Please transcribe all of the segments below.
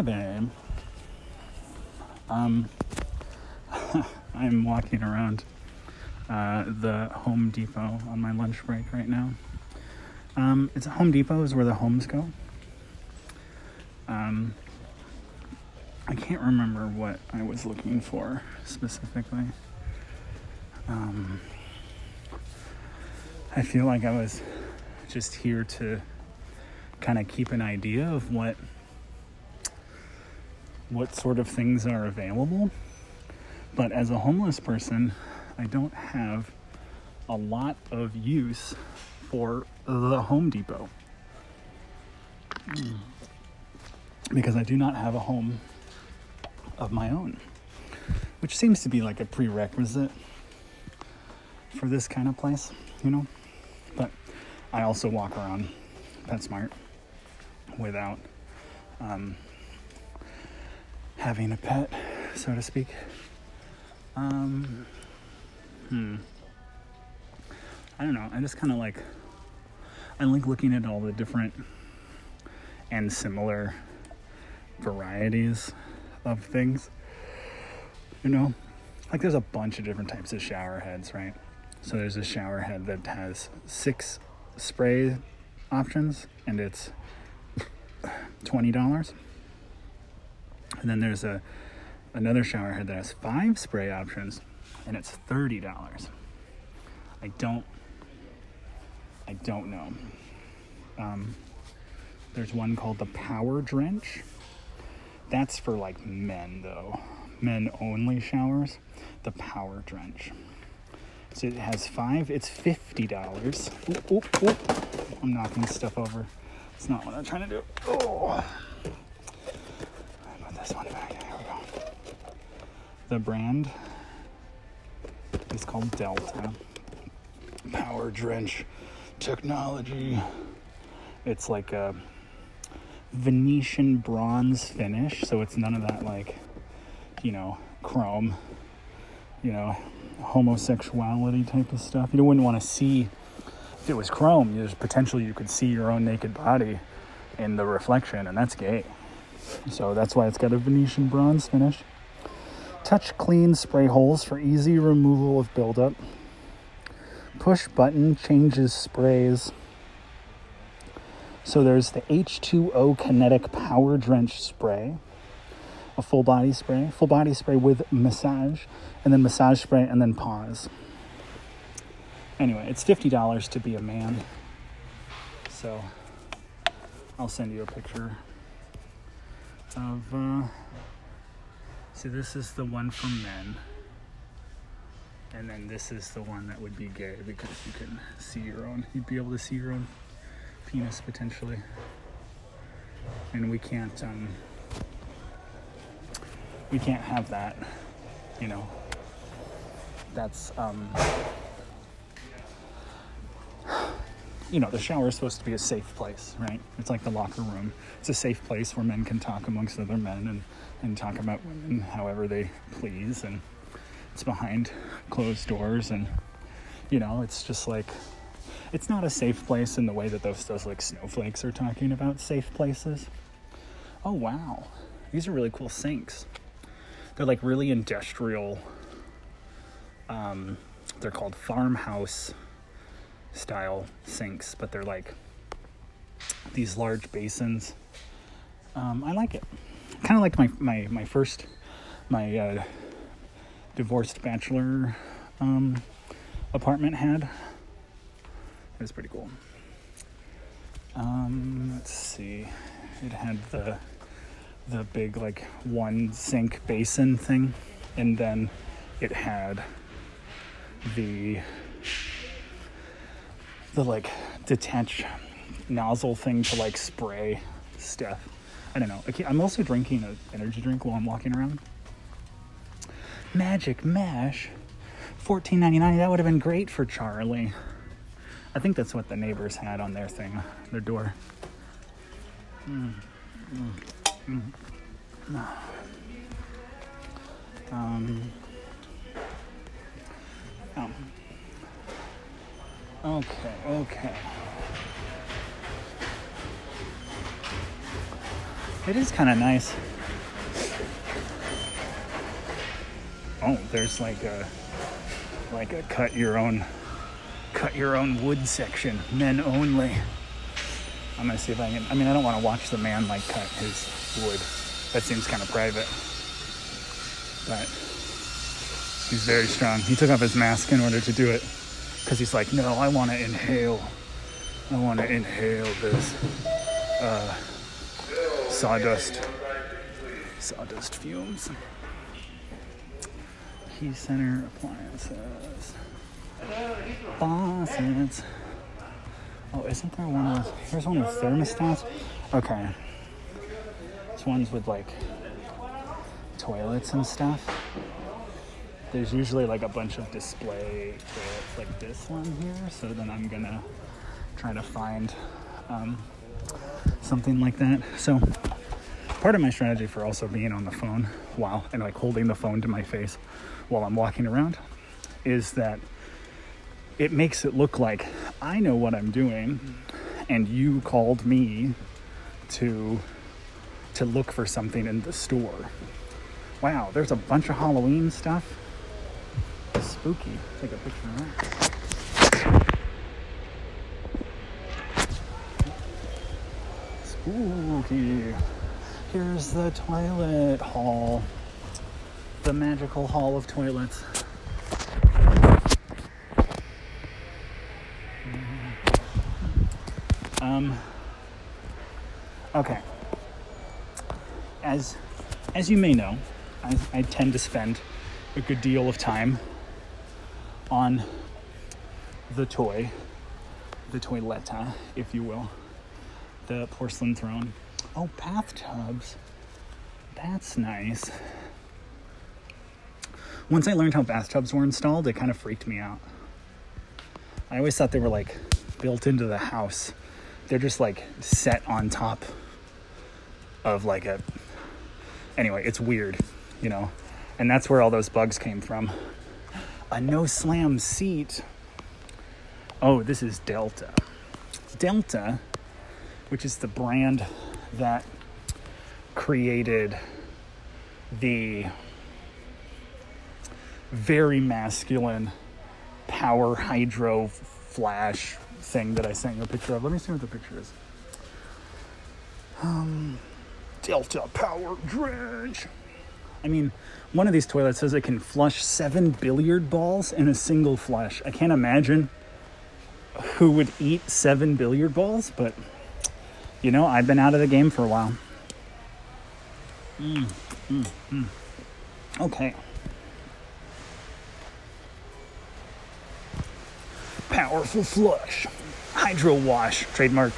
Hey, babe. Um, I'm walking around uh, the Home Depot on my lunch break right now. Um, it's Home Depot is where the homes go. Um, I can't remember what I was looking for specifically. Um, I feel like I was just here to kind of keep an idea of what what sort of things are available. But as a homeless person, I don't have a lot of use for the Home Depot. Because I do not have a home of my own, which seems to be like a prerequisite for this kind of place, you know? But I also walk around PetSmart without um, having a pet, so to speak. Um, hmm. I don't know. I just kind of like, I like looking at all the different and similar varieties of things. You know, like there's a bunch of different types of shower heads, right? So there's a shower head that has six spray options and it's $20. And then there's a another shower head that has five spray options and it's $30. I don't I don't know. Um, there's one called the Power Drench. That's for like men though. Men only showers. The Power Drench. So it has five, it's fifty dollars. Oop, oop, oop. I'm knocking stuff over. It's not what I'm trying to do. Oh. Put this one back. Here we go. The brand is called Delta. Power Drench Technology. It's like a Venetian bronze finish, so it's none of that like, you know, chrome, you know, homosexuality type of stuff. You wouldn't want to see if it was chrome. There's potentially you could see your own naked body in the reflection, and that's gay. So that's why it's got a Venetian bronze finish. Touch clean spray holes for easy removal of buildup. Push button changes sprays. So there's the H2O Kinetic Power Drench Spray, a full body spray, full body spray with massage, and then massage spray, and then pause. Anyway, it's $50 to be a man. So I'll send you a picture of. Uh, see, this is the one for men. And then this is the one that would be gay because you can see your own, you'd be able to see your own penis potentially. And we can't, um, we can't have that, you know. That's, um, you know, the shower is supposed to be a safe place, right? It's like the locker room. It's a safe place where men can talk amongst other men and, and talk about women however they please. And it's behind closed doors. And, you know, it's just like, it's not a safe place in the way that those, those like snowflakes are talking about safe places. Oh, wow. These are really cool sinks. They're like really industrial. Um, they're called farmhouse style sinks, but they're like these large basins. Um, I like it. Kind of like my, my, my first, my uh, divorced bachelor um, apartment had. It was pretty cool. Um, let's see. It had the the big like one sink basin thing, and then it had the the like detach nozzle thing to like spray stuff. I don't know. Okay, I'm also drinking an energy drink while I'm walking around. Magic Mash, fourteen ninety nine. That would have been great for Charlie. I think that's what the neighbors had on their thing, their door. Mm, mm, mm. Um, um, okay, okay. It is kind of nice. Oh, there's like a like a cut your own cut your own wood section, men only. I'm gonna see if I can. I mean, I don't want to watch the man like cut his wood. That seems kind of private. But he's very strong. He took off his mask in order to do it because he's like, no, I want to inhale. I want to inhale this. Uh, sawdust, sawdust fumes. Key center appliances. Faucets. Oh, isn't there one with? There's one with thermostats. Okay. This one's with like toilets and stuff. There's usually like a bunch of display toilets like this one here. So then I'm gonna try to find um, something like that. So part of my strategy for also being on the phone while and like holding the phone to my face while I'm walking around is that it makes it look like I know what I'm doing and you called me to to look for something in the store. Wow, there's a bunch of Halloween stuff. Spooky. Take a picture of Spooky. Here's the toilet hall. The magical hall of toilets. Um, okay. As, as you may know, I, I tend to spend a good deal of time on the toy, the toiletta, if you will, the porcelain throne. Oh, bathtubs. That's nice. Once I learned how bathtubs were installed, it kind of freaked me out. I always thought they were like built into the house. They're just like set on top of like a. Anyway, it's weird, you know? And that's where all those bugs came from. A no slam seat. Oh, this is Delta. Delta, which is the brand that created the very masculine power hydro flash thing that I sent you a picture of. Let me see what the picture is. Um, Delta Power Drench. I mean, one of these toilets says it can flush seven billiard balls in a single flush. I can't imagine who would eat seven billiard balls, but you know, I've been out of the game for a while. Mm, mm, mm. Okay. Powerful flush. Hydro wash. Trademark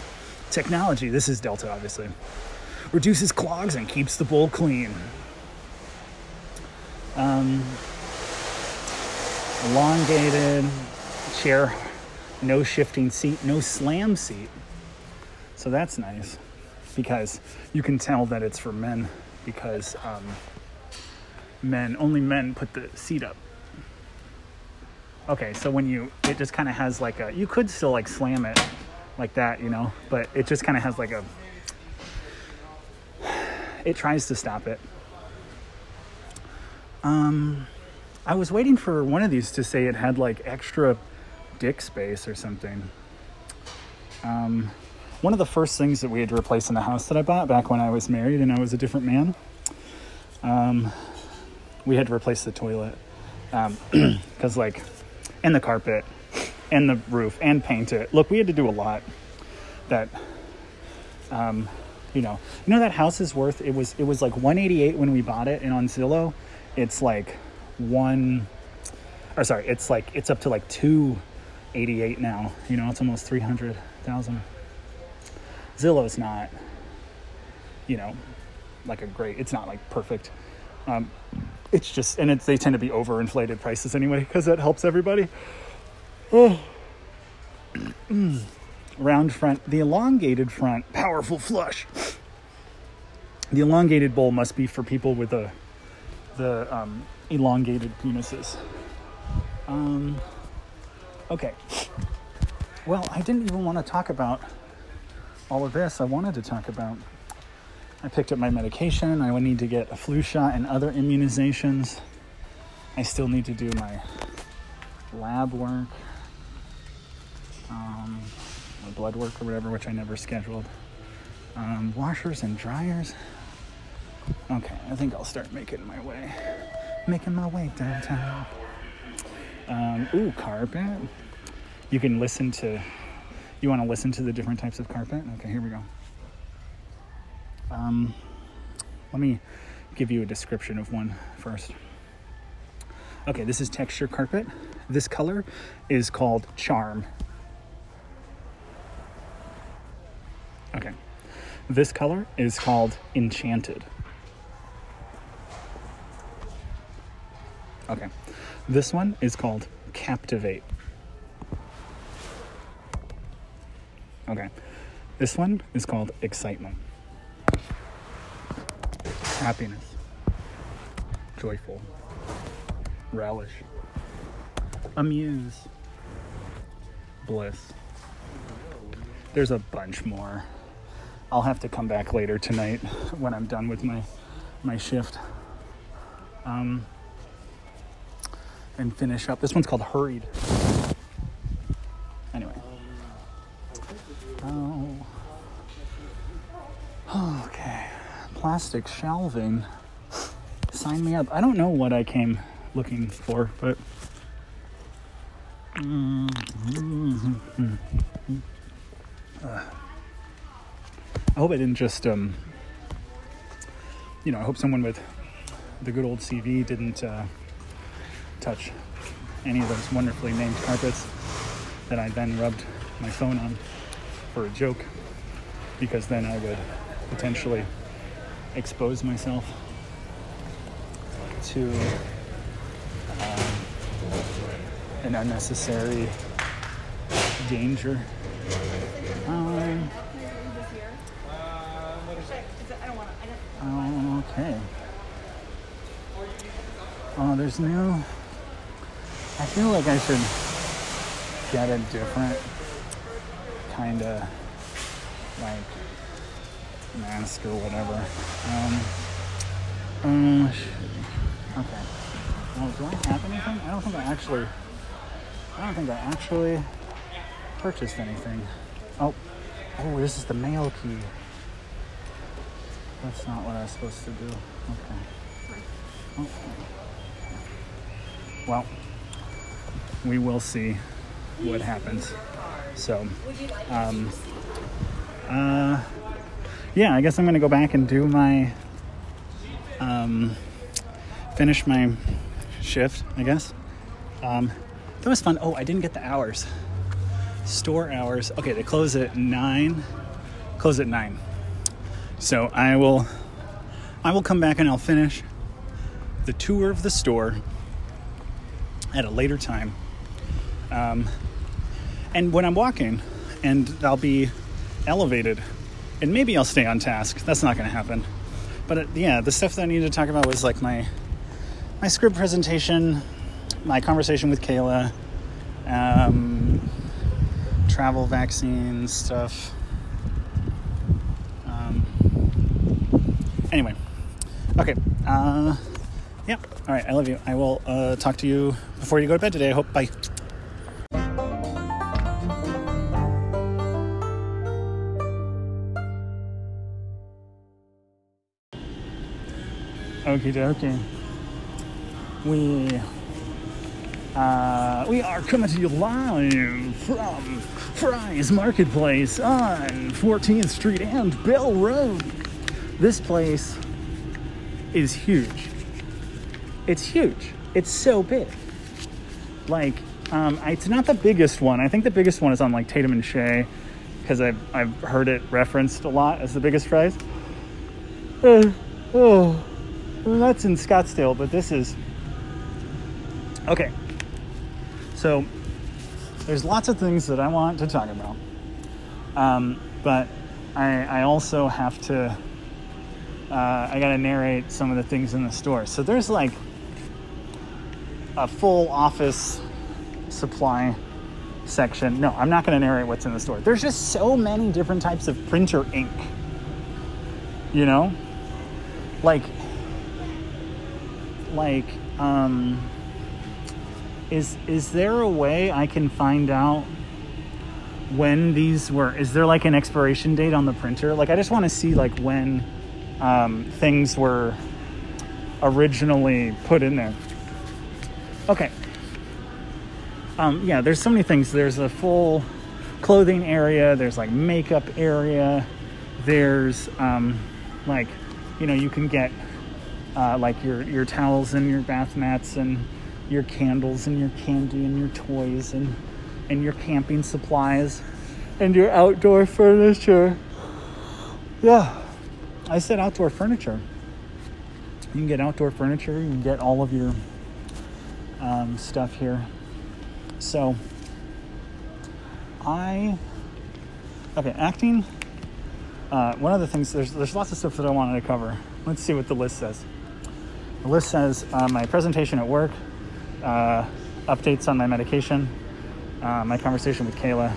technology. This is Delta, obviously. Reduces clogs and keeps the bowl clean. Um, elongated chair, no shifting seat, no slam seat. So that's nice because you can tell that it's for men because um, men, only men put the seat up. Okay, so when you, it just kind of has like a, you could still like slam it like that, you know, but it just kind of has like a, it tries to stop it. Um, I was waiting for one of these to say it had like extra dick space or something. Um, one of the first things that we had to replace in the house that I bought back when I was married and I was a different man, um, we had to replace the toilet because, um, like, and the carpet and the roof and paint it. Look, we had to do a lot. That, um, you know, you know that house is worth. It was it was like 188 when we bought it, and on Zillow, it's like one. Or sorry, it's like it's up to like 288 now. You know, it's almost 300,000. Zillow's not, you know, like a great. It's not like perfect. Um, it's just, and it's they tend to be overinflated prices anyway because that helps everybody. Oh. Round front, the elongated front, powerful flush. The elongated bowl must be for people with a the um, elongated penises. Um, okay. Well, I didn't even want to talk about all of this. I wanted to talk about I picked up my medication. I would need to get a flu shot and other immunizations. I still need to do my lab work, um, my blood work or whatever, which I never scheduled. Um, washers and dryers. Okay, I think I'll start making my way, making my way downtown. Um, ooh, carpet. You can listen to. You want to listen to the different types of carpet? Okay, here we go. Um, let me give you a description of one first. Okay, this is texture carpet. This color is called charm. Okay, this color is called enchanted. Okay, this one is called captivate. Okay, this one is called excitement, happiness, joyful, relish, amuse, bliss. There's a bunch more. I'll have to come back later tonight when I'm done with my my shift. Um, and finish up. This one's called Hurried. Plastic shelving. Sign me up. I don't know what I came looking for, but. I hope I didn't just, um, you know, I hope someone with the good old CV didn't uh, touch any of those wonderfully named carpets that I then rubbed my phone on for a joke, because then I would potentially expose myself to um, an unnecessary danger. Um, okay. Oh, there's no. I feel like I should get a different kind of like mask or whatever. Um, um, okay. Well, do I have anything? I don't think I actually. I don't think I actually purchased anything. Oh, oh, this is the mail key. That's not what I was supposed to do. Okay. Oh. Well, we will see what happens. So, um, uh, yeah, I guess I'm gonna go back and do my, um, finish my shift. I guess. Um, that was fun. Oh, I didn't get the hours. Store hours. Okay, they close at nine. Close at nine. So I will, I will come back and I'll finish the tour of the store at a later time. Um, and when I'm walking, and I'll be elevated, and maybe I'll stay on task. That's not going to happen. But uh, yeah, the stuff that I needed to talk about was like my my script presentation, my conversation with Kayla, um, travel vaccine stuff. Um, anyway, okay. Uh, yeah. All right. I love you. I will uh, talk to you before you go to bed today. I hope. Bye. Okie dokie. We uh, we are coming to you live from Fry's Marketplace on 14th Street and Bell Road. This place is huge. It's huge. It's so big. Like, um, it's not the biggest one. I think the biggest one is on like Tatum and Shea because I've, I've heard it referenced a lot as the biggest Fry's. Uh, oh, that's in Scottsdale, but this is okay. So there's lots of things that I want to talk about, um, but I, I also have to. Uh, I got to narrate some of the things in the store. So there's like a full office supply section. No, I'm not going to narrate what's in the store. There's just so many different types of printer ink. You know? Like like um is is there a way I can find out when these were? Is there like an expiration date on the printer? Like I just want to see like when um, things were originally put in there. Okay. Um, yeah, there's so many things. There's a full clothing area. There's like makeup area. There's um, like, you know, you can get uh, like your your towels and your bath mats and your candles and your candy and your toys and and your camping supplies and your outdoor furniture. Yeah, I said outdoor furniture. You can get outdoor furniture. You can get all of your um, stuff here. So I okay acting. Uh, one of the things there's there's lots of stuff that I wanted to cover. Let's see what the list says. List says uh, my presentation at work, uh, updates on my medication, uh, my conversation with Kayla,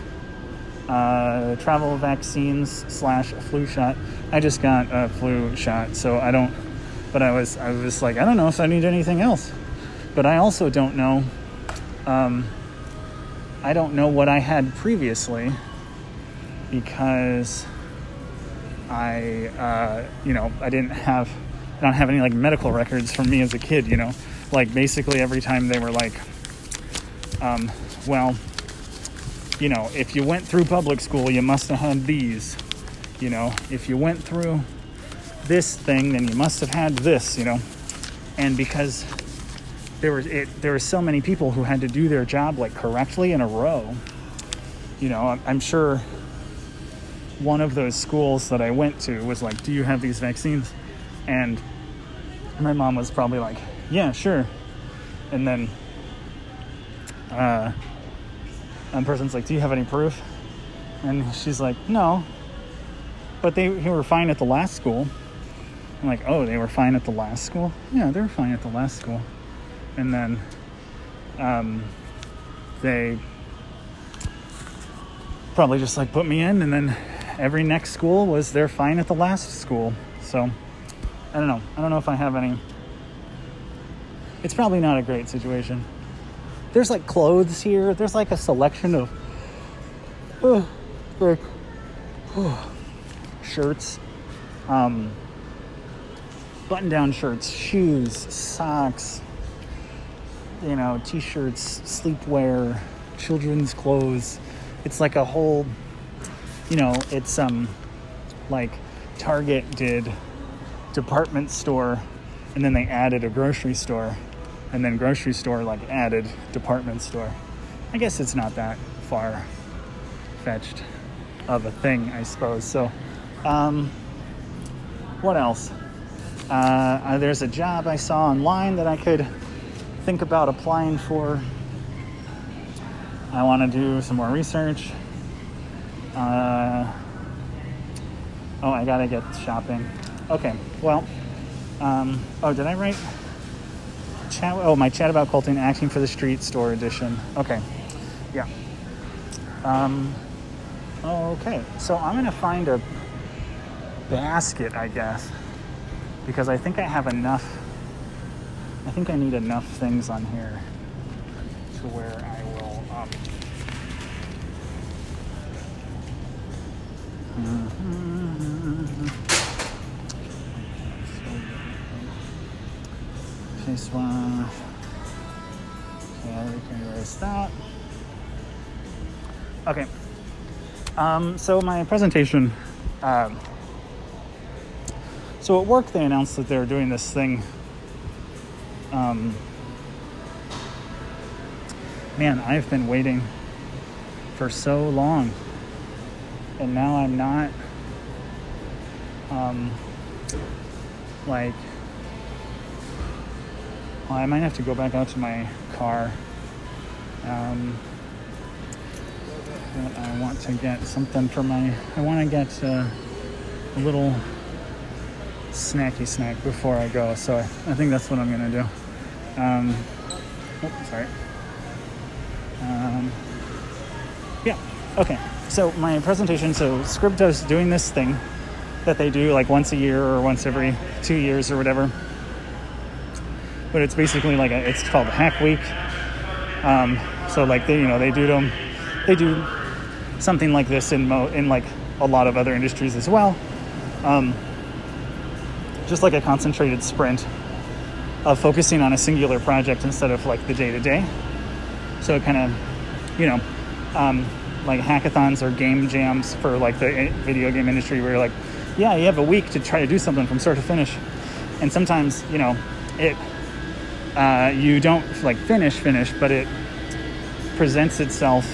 uh, travel vaccines slash flu shot. I just got a flu shot, so I don't. But I was I was like I don't know if I need anything else. But I also don't know. Um, I don't know what I had previously because I, uh, you know, I didn't have Don't have any like medical records from me as a kid, you know. Like basically every time they were like, um, well, you know, if you went through public school, you must have had these. You know, if you went through this thing, then you must have had this, you know. And because there was it, there were so many people who had to do their job like correctly in a row. You know, I'm, I'm sure one of those schools that I went to was like, "Do you have these vaccines?" And my mom was probably like, yeah, sure. And then uh, person's like, do you have any proof? And she's like, no. But they, they were fine at the last school. I'm like, oh, they were fine at the last school? Yeah, they were fine at the last school. And then um, they probably just like put me in, and then every next school was they're fine at the last school. So I don't know. I don't know if I have any. It's probably not a great situation. There's like clothes here. There's like a selection of uh, like uh, shirts, um, button-down shirts, shoes, socks. You know, t-shirts, sleepwear, children's clothes. It's like a whole. You know, it's um, like Target did department store and then they added a grocery store and then grocery store like added department store. I guess it's not that far fetched of a thing i suppose. So um, what else? Uh, uh, there's a job i saw online that i could think about applying for. I want to do some more research. Uh, oh i gotta get shopping Okay, well, um, oh, did I write chat? Oh, my chat about quilting, acting for the street store edition. Okay, yeah. Um, okay, so I'm gonna find a basket, I guess, because I think I have enough. I think I need enough things on here to where I will. Um, mm-hmm. This one. Okay, we can erase that. Okay. Um, so my presentation. Um, so at work, they announced that they're doing this thing. Um, man, I've been waiting for so long, and now I'm not. Um, like well, I might have to go back out to my car. Um, I want to get something for my. I want to get uh, a little snacky snack before I go. So I, I think that's what I'm gonna do. Um, oh, sorry. Um, yeah. Okay. So my presentation. So Scribd's doing this thing that they do like once a year or once every two years or whatever but it's basically like a, it's called Hack Week. Um, so like they, you know, they do them, they do something like this in mo- in like a lot of other industries as well. Um, just like a concentrated sprint of focusing on a singular project instead of like the day to day. So it kind of, you know, um, like hackathons or game jams for like the video game industry where you're like, yeah, you have a week to try to do something from start to finish. And sometimes, you know, it, uh, you don't like finish, finish, but it presents itself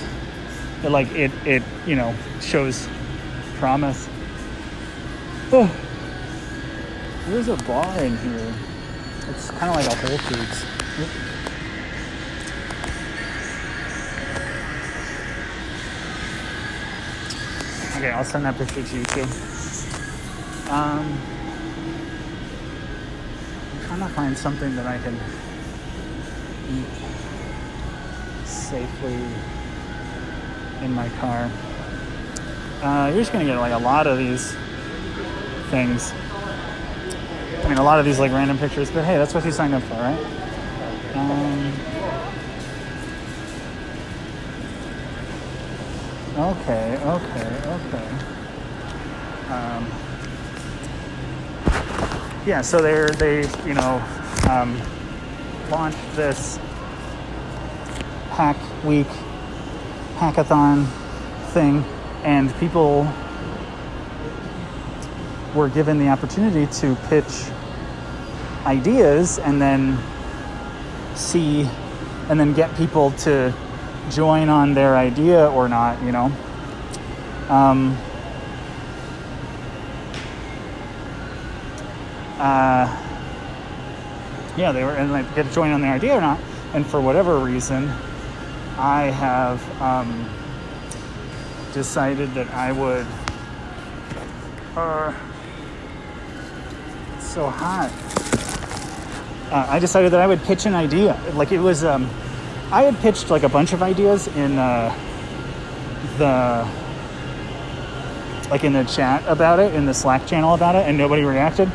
it, like it, it, you know, shows promise. Oh, there's a bar in here. It's kind of like a Whole Foods. Okay, I'll send that picture to you too. Um, I'm trying to find something that I can eat safely in my car. Uh, you're just gonna get like a lot of these things. I mean, a lot of these like random pictures, but hey, that's what you signed up for, right? Um, okay, okay, okay. Um, yeah, so they're they you know um, launched this hack week hackathon thing, and people were given the opportunity to pitch ideas and then see and then get people to join on their idea or not, you know. Um, uh, yeah, they were and like get to join on the idea or not, and for whatever reason, I have um, decided that I would. Uh, so hot. Uh, I decided that I would pitch an idea. Like it was, um, I had pitched like a bunch of ideas in uh, the, like in the chat about it, in the Slack channel about it, and nobody reacted.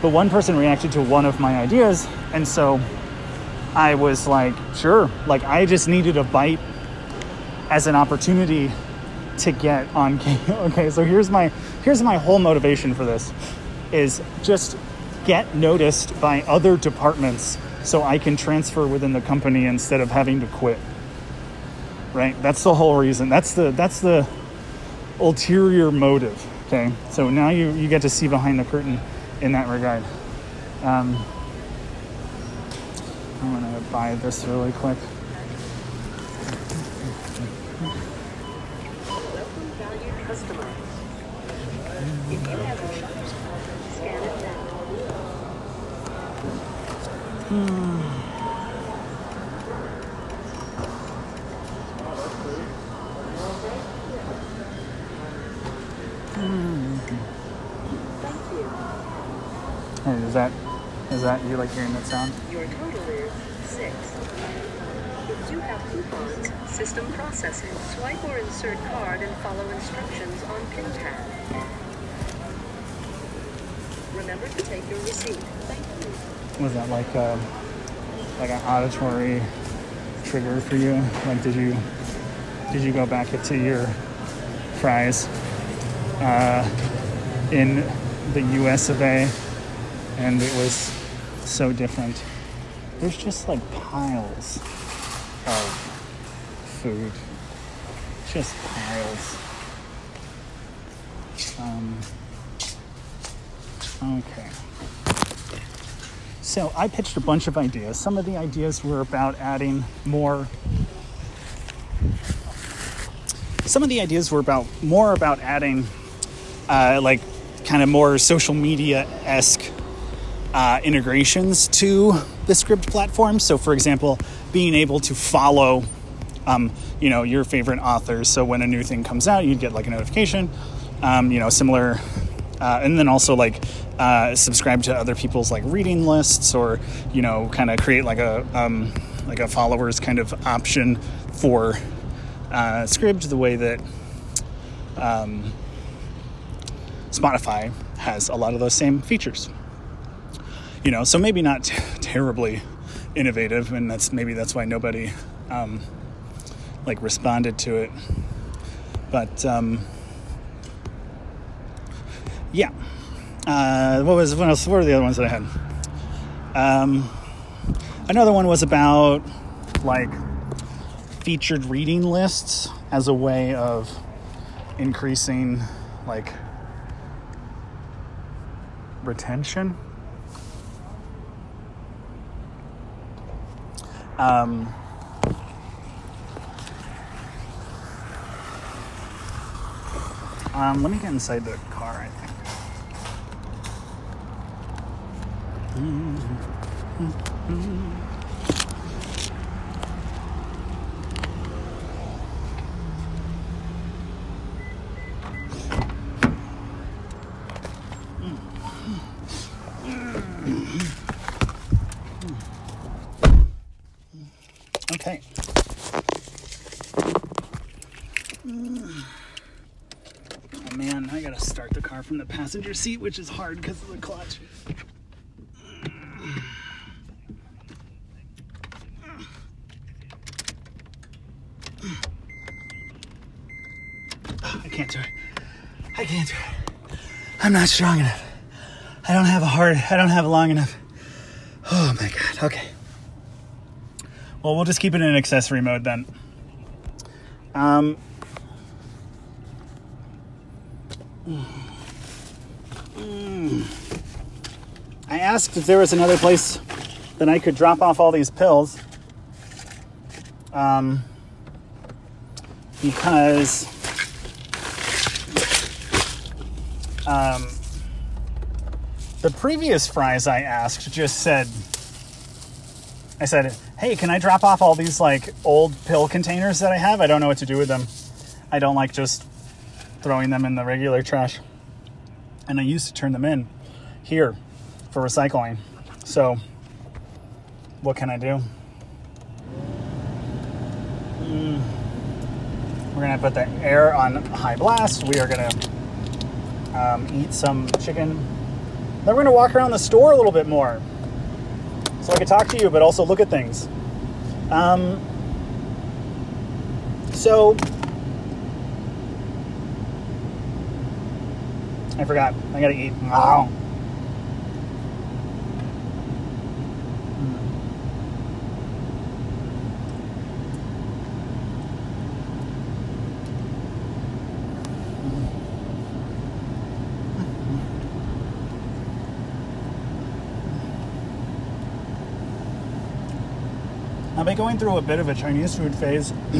But one person reacted to one of my ideas, and so I was like, sure. Like I just needed a bite as an opportunity to get on. okay, so here's my here's my whole motivation for this is just get noticed by other departments so I can transfer within the company instead of having to quit. Right? That's the whole reason. That's the that's the ulterior motive. Okay. So now you, you get to see behind the curtain in that regard. Um, buy this really quick. Thank you. Hey, is that is that you like hearing that sound? Your total is six. Have coupons, system processing, swipe or insert card and follow instructions on pin tab. Remember to take your receipt. Thank you. Was that like a like an auditory trigger for you? Like did you did you go back to your Fry's uh, in the US of A and it was so different. There's just like piles food. Just piles. Um, okay. So I pitched a bunch of ideas. Some of the ideas were about adding more. Some of the ideas were about more about adding, uh, like, kind of more social media esque uh, integrations to the Scribd platform. So, for example, being able to follow, um, you know, your favorite authors. So when a new thing comes out, you'd get like a notification. Um, you know, similar, uh, and then also like uh, subscribe to other people's like reading lists, or you know, kind of create like a um, like a followers kind of option for uh, Scribd, the way that um, Spotify has a lot of those same features you know so maybe not t- terribly innovative and that's maybe that's why nobody um, like responded to it. But um, yeah, uh, what was what else? What were the other ones that I had? Um, another one was about like featured reading lists as a way of increasing like retention. Um, um, let me get inside the car, I think. Okay. Oh man, I gotta start the car from the passenger seat, which is hard because of the clutch. I can't do it. I can't do it. I'm not strong enough. I don't have a heart. I don't have a long enough. Oh my god. Okay. Well, we'll just keep it in accessory mode then. Um, mm. I asked if there was another place that I could drop off all these pills. Um, because um, the previous Fry's I asked just said, I said, hey, can I drop off all these like old pill containers that I have? I don't know what to do with them. I don't like just throwing them in the regular trash. And I used to turn them in here for recycling. So, what can I do? Mm. We're gonna put the air on high blast. We are gonna um, eat some chicken. Then we're gonna walk around the store a little bit more so I could talk to you, but also look at things. Um, so I forgot. I gotta eat. Wow. Going through a bit of a Chinese food phase.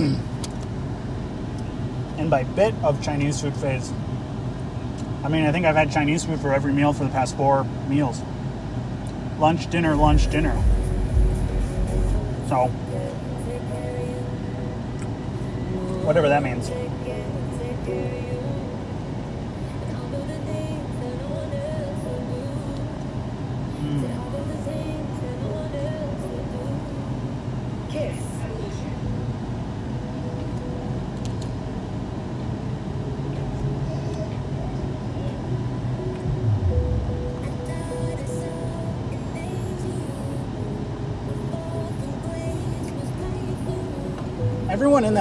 and by bit of Chinese food phase, I mean, I think I've had Chinese food for every meal for the past four meals lunch, dinner, lunch, dinner. So, whatever that means.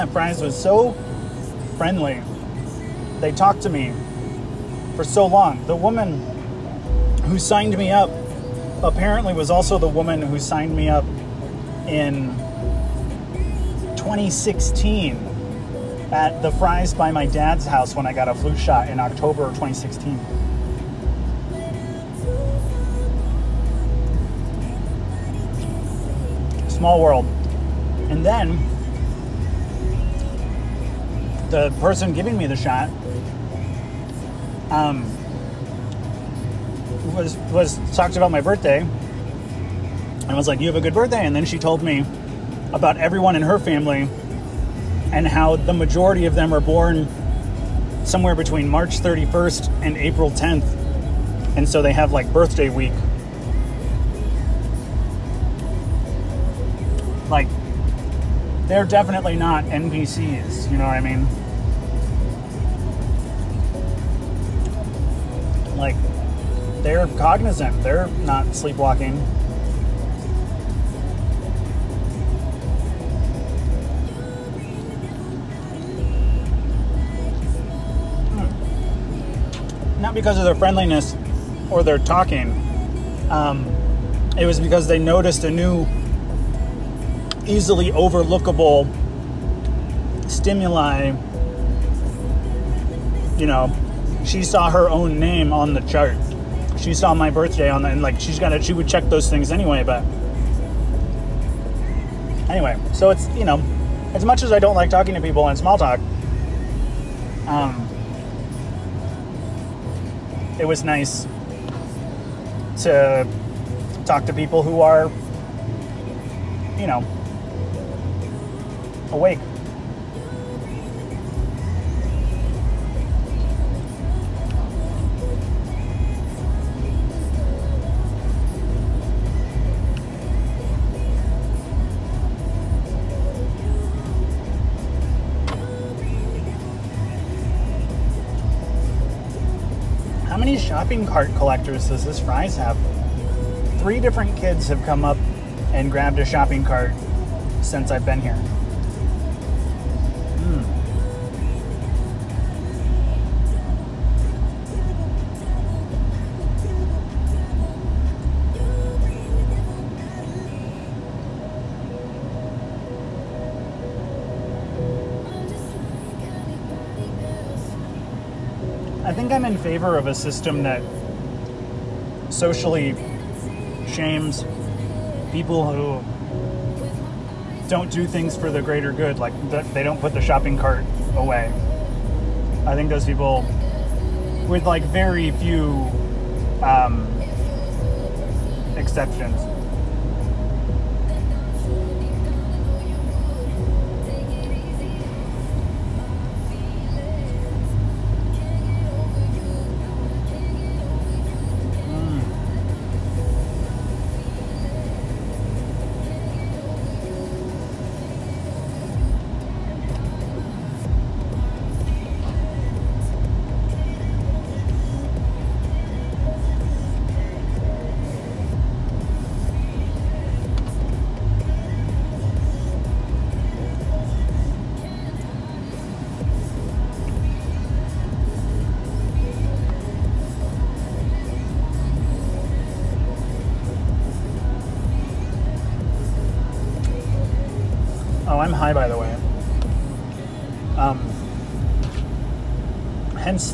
In was so friendly. They talked to me for so long. The woman who signed me up apparently was also the woman who signed me up in 2016 at the Fry's by my dad's house when I got a flu shot in October of 2016. Small world. And then the person giving me the shot um, was was talked about my birthday and was like, "You have a good birthday." And then she told me about everyone in her family and how the majority of them are born somewhere between March 31st and April 10th, and so they have like birthday week. they're definitely not NPCs, you know what I mean? Like, they're cognizant, they're not sleepwalking. Hmm. not because of their friendliness or their talking. Um, it was because they noticed a new easily overlookable stimuli. You know, she saw her own name on the chart. She saw my birthday on the, and like she's got to, she would check those things anyway, but anyway, so it's, you know, as much as I don't like talking to people and small talk, um, it was nice to talk to people who are, you know, awake. How many shopping cart collectors does this Fry's have? Three different kids have come up and grabbed a shopping cart since I've been here. Think I'm in favor of a system that socially shames people who don't do things for the greater good, like they don't put the shopping cart away. I think those people, with like very few um, exceptions,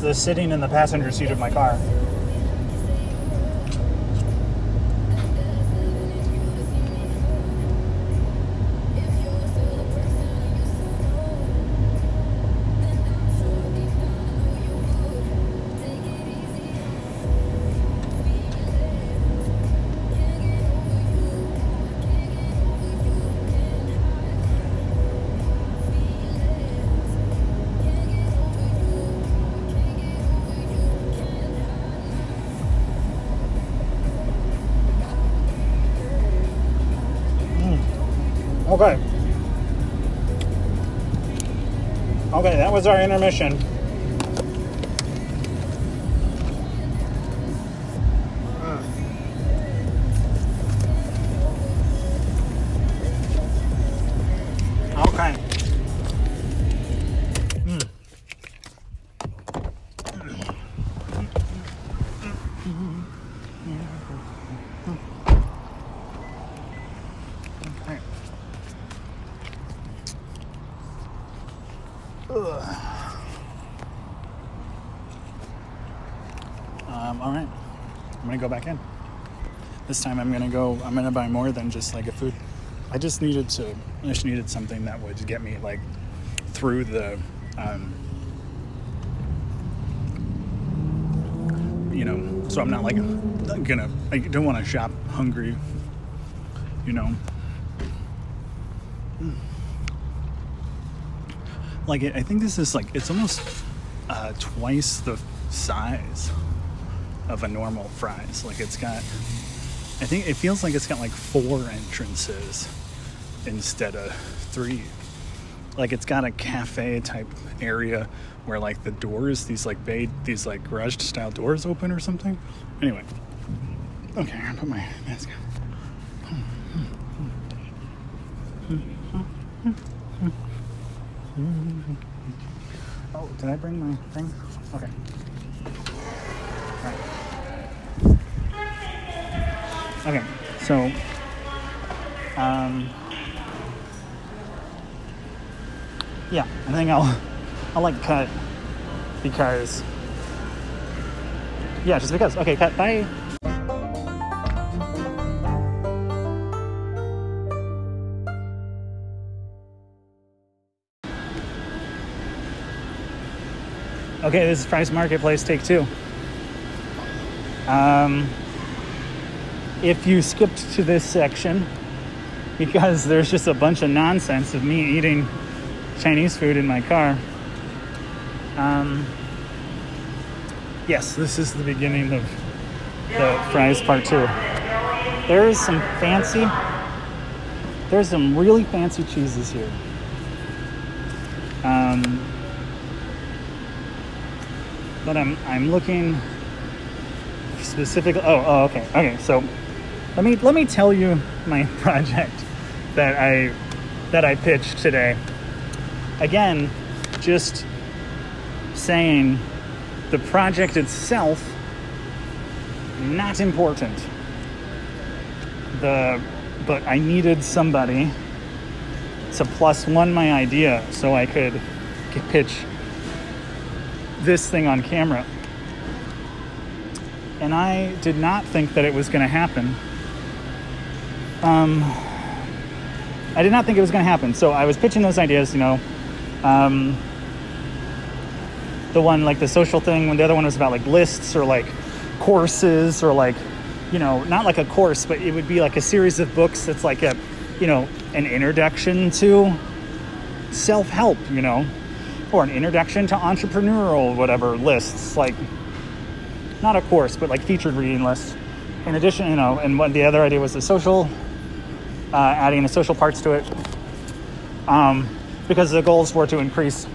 the sitting in the passenger seat of my car. Okay. Okay, that was our intermission. Time I'm gonna go. I'm gonna buy more than just like a food. I just needed to. I just needed something that would get me like through the. Um, you know, so I'm not like gonna. I don't want to shop hungry. You know. Like I think this is like it's almost uh, twice the size of a normal Fry's. Like it's got, I think it feels like it's got like four entrances instead of three. Like it's got a cafe type area where like the doors, these like bay, these like garage style doors open or something. Anyway, okay, I'm gonna put my mask on. Oh, did I bring my thing? Okay. Okay, so um, yeah, I think I'll I'll like cut because yeah, just because. Okay, cut. Bye. Okay, this is Fry's Marketplace, take two. Um, if you skipped to this section, because there's just a bunch of nonsense of me eating Chinese food in my car. Um, yes, this is the beginning of the Fry's part two. There is some fancy, there's some really fancy cheeses here. Um, but I'm I'm looking specifically. Oh, oh, okay, okay. So let me let me tell you my project that I that I pitched today. Again, just saying the project itself not important. The but I needed somebody to plus one my idea so I could pitch this thing on camera. And I did not think that it was going to happen. Um, I did not think it was going to happen. So I was pitching those ideas, you know. Um, the one like the social thing, when the other one was about like lists or like courses or like, you know, not like a course, but it would be like a series of books that's like a, you know, an introduction to self help, you know, or an introduction to entrepreneurial whatever lists, like not a course, but like featured reading lists. In addition, you know, and what the other idea was the social, uh, adding the social parts to it, um, because the goals were to increase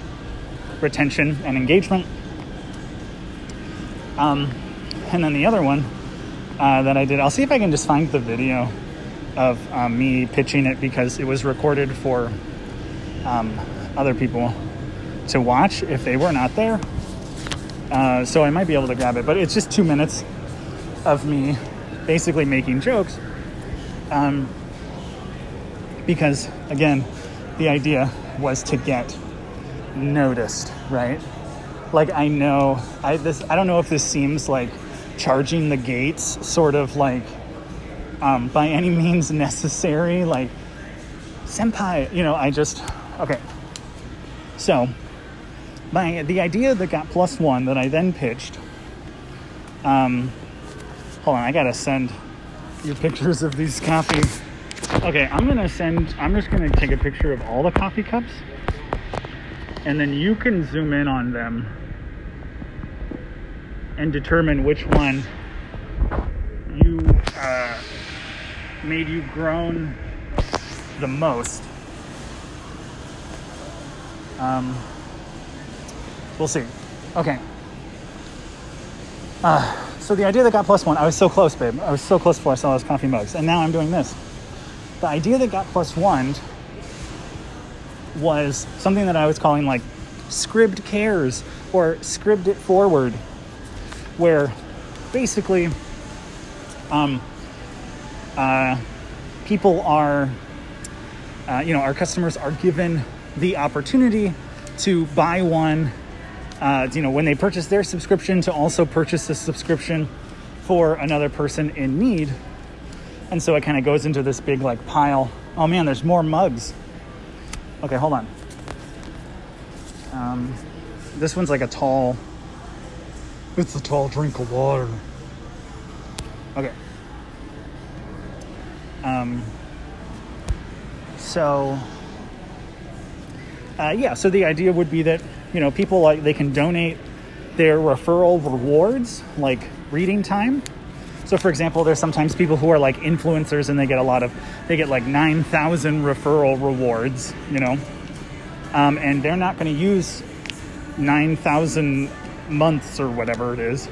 retention and engagement. Um, and then the other one uh, that I did, I'll see if I can just find the video of um, me pitching it because it was recorded for um, other people to watch if they were not there. Uh, so I might be able to grab it, but it's just two minutes of me basically making jokes. Um, because again, the idea was to get noticed, right? Like I know I this I don't know if this seems like charging the gates, sort of like um, by any means necessary, like senpai. You know, I just okay. So my the idea that got plus one that I then pitched. Um, hold on, I gotta send you pictures of these coffee. Okay, I'm gonna send. I'm just gonna take a picture of all the coffee cups, and then you can zoom in on them and determine which one you uh, made you groan the most. Um, we'll see. Okay. Uh, so the idea that got plus one, I was so close, babe. I was so close before I saw those coffee mugs, and now I'm doing this. The idea that got plus one was something that I was calling like scribd cares or scribd it forward, where basically um, uh, people are, uh, you know, our customers are given the opportunity to buy one, uh, you know, when they purchase their subscription, to also purchase a subscription for another person in need. And so it kind of goes into this big like pile. Oh man, there's more mugs. Okay, hold on. Um, this one's like a tall. It's a tall drink of water. Okay. Um, so, uh, yeah, so the idea would be that, you know, people like they can donate their referral rewards, like reading time. So, for example, there's sometimes people who are like influencers and they get a lot of, they get like 9,000 referral rewards, you know, um, and they're not going to use 9,000 months or whatever it is.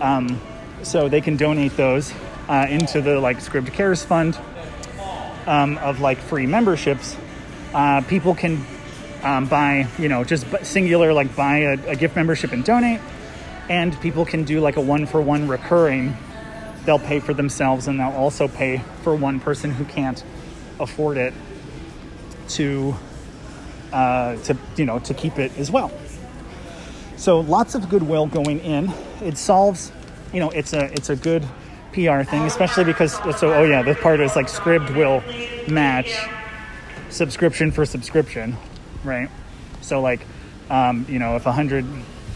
Um, so they can donate those uh, into the like Scribd Cares Fund um, of like free memberships. Uh, people can um, buy, you know, just singular like buy a, a, gift membership and donate. and people can do like a one for one recurring. They'll pay for themselves and they'll also pay for one person who can't afford it to uh, to you know to keep it as well. So lots of goodwill going in. It solves, you know, it's a it's a good PR thing, especially because so oh yeah, the part is like Scribd will match subscription for subscription, right? So like, um, you know, if hundred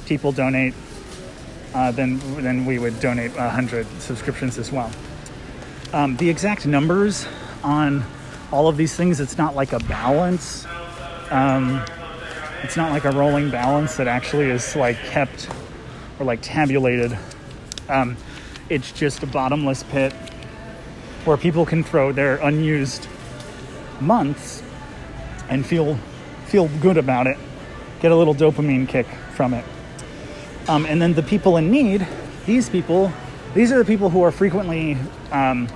people donate, uh, then then we would donate hundred subscriptions as well. Um, the exact numbers on all of these things, it's not like a balance. Um, it's not like a rolling balance that actually is like kept or like tabulated. Um, it's just a bottomless pit where people can throw their unused months and feel feel good about it, get a little dopamine kick from it. Um, and then the people in need, these people, these are the people who are frequently, um,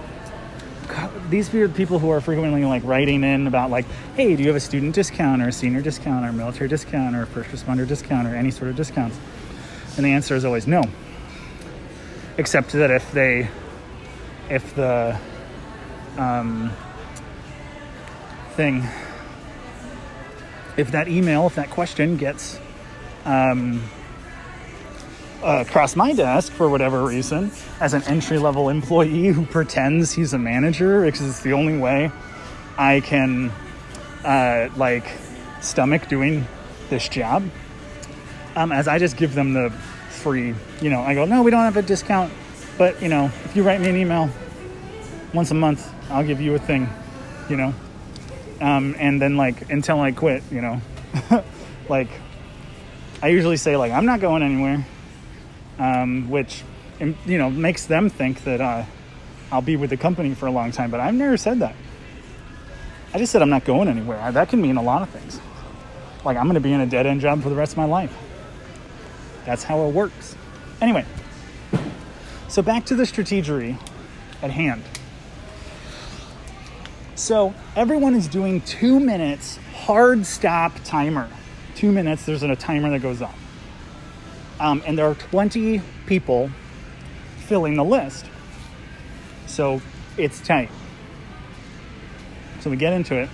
these are the people who are frequently like writing in about like, hey, do you have a student discount or a senior discount or a military discount or a first responder discount or any sort of discounts? And the answer is always no. Except that if they, if the um, thing if that email, if that question gets um, uh, across my desk for whatever reason, as an entry level employee who pretends he's a manager, because it's the only way I can uh, like stomach doing this job. Um, as I just give them the free, you know, I go, no, we don't have a discount, but you know, if you write me an email once a month, I'll give you a thing, you know? Um, and then like until I quit, you know, like I usually say like I'm not going anywhere, um, which you know makes them think that uh, I'll be with the company for a long time. But I've never said that. I just said I'm not going anywhere. That can mean a lot of things. Like I'm going to be in a dead end job for the rest of my life. That's how it works. Anyway, so back to the strategery at hand. So everyone is doing two minutes hard stop timer. Two minutes, there's a timer that goes up. Um, and there are 20 people filling the list. So it's tight. So we get into it.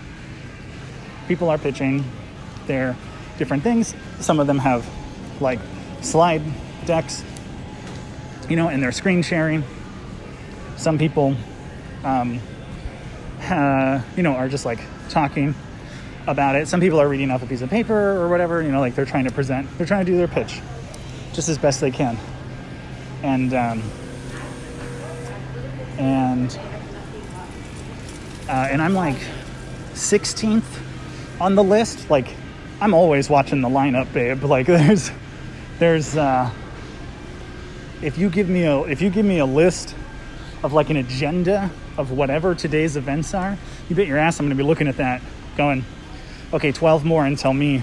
People are pitching their different things. Some of them have like slide decks, you know, and they're screen sharing. Some people um, uh, you know, are just like talking about it. Some people are reading off a piece of paper or whatever, you know, like they're trying to present, they're trying to do their pitch just as best they can. And, um, and, uh, and I'm like 16th on the list. Like, I'm always watching the lineup, babe. Like, there's, there's, uh, if you give me a, if you give me a list of like an agenda of whatever today's events are, you bet your ass I'm to be looking at that going, okay, 12 more until me.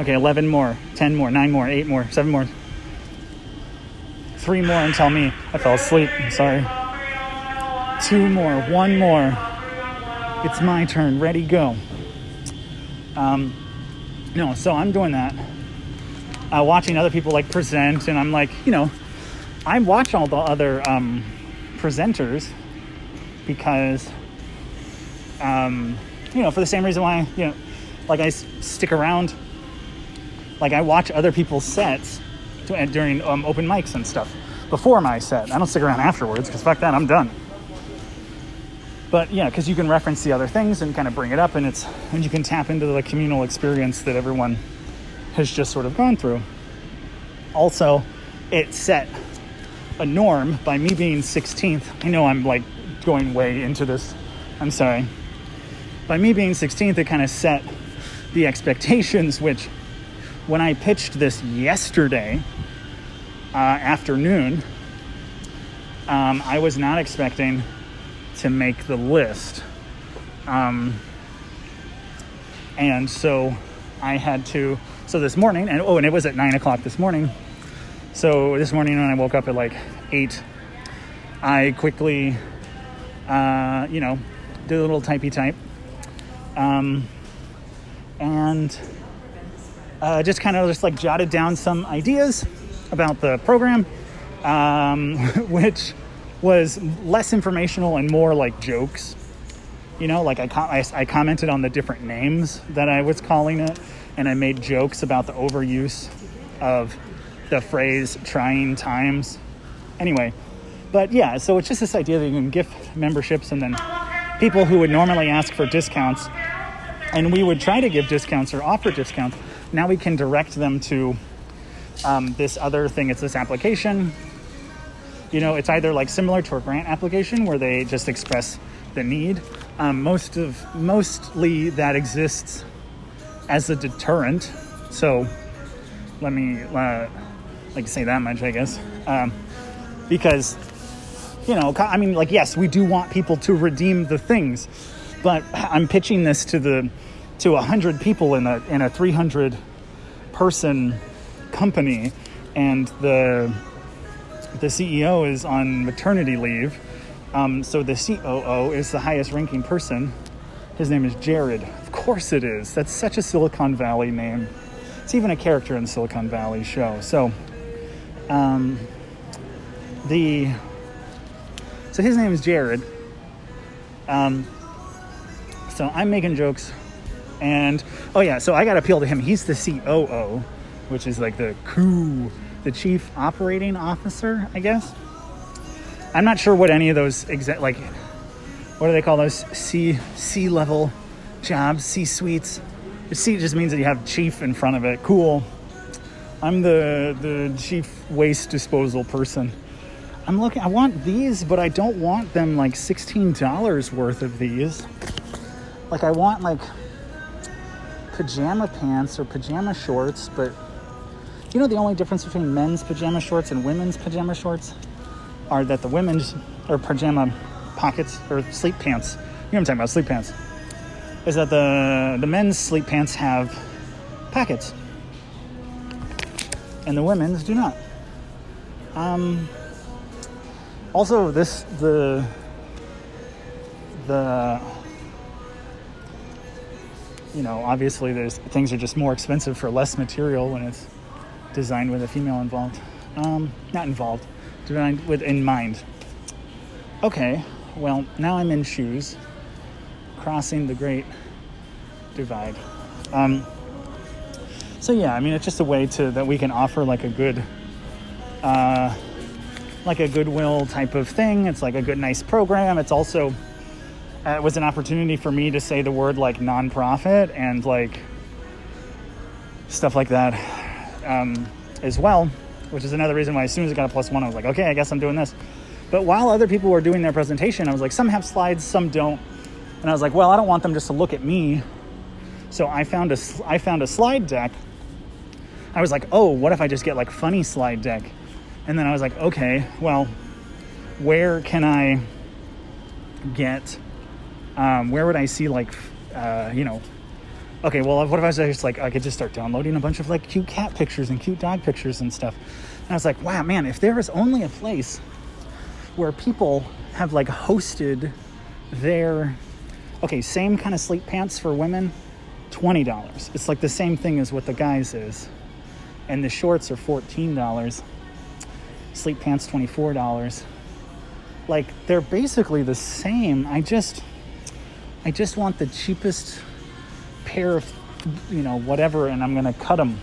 Okay, 11 more, 10 more, 9 more, 8 more, 7 more. 3 more until me. I fell asleep. Sorry. 2 more, 1 more. It's my turn. Ready, go. Um, no, so I'm doing that. Uh, watching other people like present, and I'm like, you know, I watch all the other um, presenters because, um, you know, for the same reason why, you know, like I stick around, like I watch other people's sets to, during um, open mics and stuff before my set. I don't stick around afterwards because fuck that, I'm done. But yeah, because you can reference the other things and kind of bring it up, and it's and you can tap into the communal experience that everyone has just sort of gone through. Also, it set a norm by me being 16th. I know I'm like going way into this. I'm sorry. By me being 16th, it kind of set the expectations, which when I pitched this yesterday uh, afternoon, um, I was not expecting to make the list. Um, and so I had to, so this morning, and oh, and it was at nine o'clock this morning. So this morning when I woke up at like eight, I quickly uh, you know, did a little typey type. Um, and uh, just kind of just like jotted down some ideas about the program, um, which was less informational and more like jokes. You know, like I, com- I, I commented on the different names that I was calling it, and I made jokes about the overuse of the phrase trying times. Anyway, but yeah, so it's just this idea that you can gift memberships and then people who would normally ask for discounts and we would try to give discounts or offer discounts. Now we can direct them to um, this other thing. It's this application. You know, it's either like similar to a grant application where they just express the need. Um, most of mostly that exists as a deterrent. So let me uh, like say that much, I guess, um, because you know, I mean, like yes, we do want people to redeem the things, but I'm pitching this to the to a hundred people in a in a 300 person company, and the the CEO is on maternity leave. Um, so the COO is the highest ranking person. His name is Jared. Of course it is. That's such a Silicon Valley name. It's even a character in Silicon Valley show. So, um, the so his name is Jared. Um, so I'm making jokes, and oh yeah, so I got to appeal to him. He's the COO, which is like the coup, the chief operating officer, I guess. I'm not sure what any of those exact like what do they call those C C level jobs, C suites. C just means that you have chief in front of it. Cool. I'm the the chief waste disposal person. I'm looking I want these, but I don't want them like $16 worth of these. Like I want like pajama pants or pajama shorts, but you know the only difference between men's pajama shorts and women's pajama shorts are that the women's or pajama pockets or sleep pants. You know what I'm talking about, sleep pants. Is that the the men's sleep pants have pockets. And the women's do not. Um also this the the you know obviously there's things are just more expensive for less material when it's designed with a female involved. Um, not involved designed with in mind. Okay well now i'm in shoes crossing the great divide. Um, so yeah i mean it's just a way to that we can offer like a good uh, like a goodwill type of thing. It's like a good nice program. It's also uh, it was an opportunity for me to say the word like nonprofit and like stuff like that um, as well, which is another reason why as soon as it got a plus one, I was like, okay, I guess I'm doing this. But while other people were doing their presentation, I was like, some have slides, some don't. And I was like, well, I don't want them just to look at me. So I found a, I found a slide deck. I was like, oh, what if I just get like funny slide deck? And then I was like, okay, well, where can I get um, where would I see like, uh, you know, okay, well, what if I was just like, I could just start downloading a bunch of like cute cat pictures and cute dog pictures and stuff. And I was like, wow, man, if there was only a place where people have like hosted their, okay, same kind of sleep pants for women, $20. It's like the same thing as what the guys is. And the shorts are $14. Sleep pants, $24. Like they're basically the same. I just, I just want the cheapest pair of, you know, whatever, and I'm gonna cut them.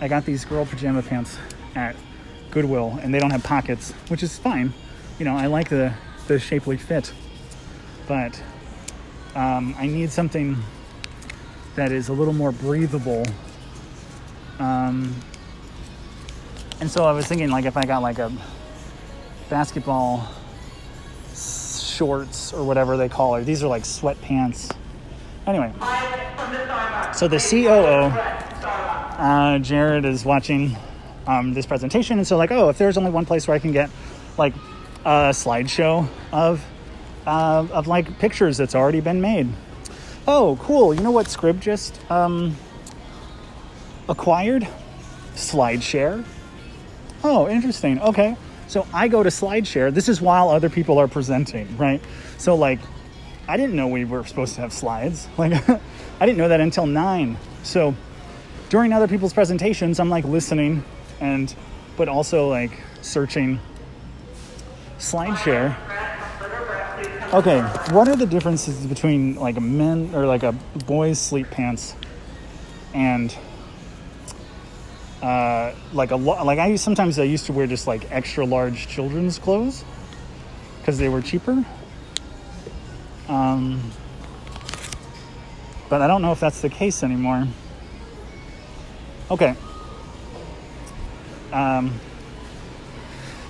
I got these girl pajama pants at Goodwill, and they don't have pockets, which is fine. You know, I like the the shapely fit, but um, I need something that is a little more breathable. Um, and so I was thinking, like, if I got like a basketball shorts or whatever they call it. These are like sweatpants. Anyway, so the COO, uh, Jared, is watching um, this presentation, and so like, oh, if there's only one place where I can get like a slideshow of uh, of like pictures that's already been made. Oh, cool! You know what Scribd just um, acquired? SlideShare. Oh, interesting. Okay. So I go to SlideShare. This is while other people are presenting, right? So like, I didn't know we were supposed to have slides. Like, I didn't know that until nine. So during other people's presentations, I'm like listening and but also like searching SlideShare. Okay, what are the differences between like a men or like a boy's sleep pants and uh, like a lot. like I sometimes I used to wear just like extra large children's clothes because they were cheaper. Um, but I don't know if that's the case anymore. Okay. Um,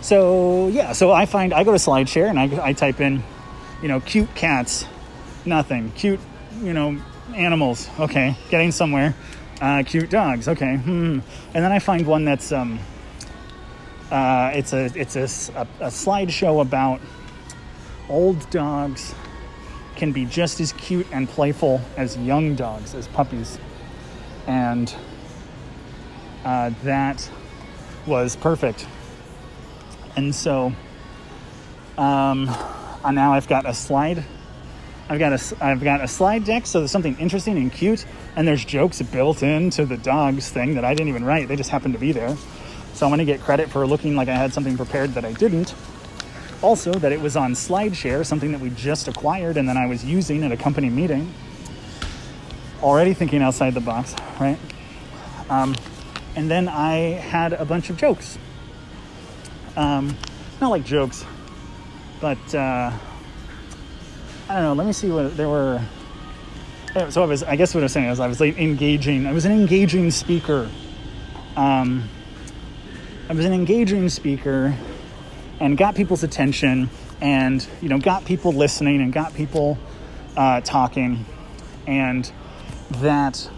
so yeah, so I find I go to SlideShare and I, I type in, you know, cute cats, nothing. Cute, you know, animals. Okay, getting somewhere. Uh, cute dogs. Okay, hmm. And then I find one that's um, uh, it's a it's a, a, a slideshow about old dogs can be just as cute and playful as young dogs, as puppies, and uh, that was perfect. And so um, uh, now I've got a slide. I've got a I've got a slide deck, so there's something interesting and cute, and there's jokes built into the dogs thing that I didn't even write. They just happened to be there. So I'm going to get credit for looking like I had something prepared that I didn't. Also, that it was on SlideShare, something that we just acquired and then I was using at a company meeting. Already thinking outside the box, right? Um, and then I had a bunch of jokes. Um, not like jokes, but uh, I don't know. Let me see what there were. So I was, I guess what I was saying is I was like engaging. I was an engaging speaker. Um, I was an engaging speaker and got people's attention and you know got people listening and got people uh, talking and that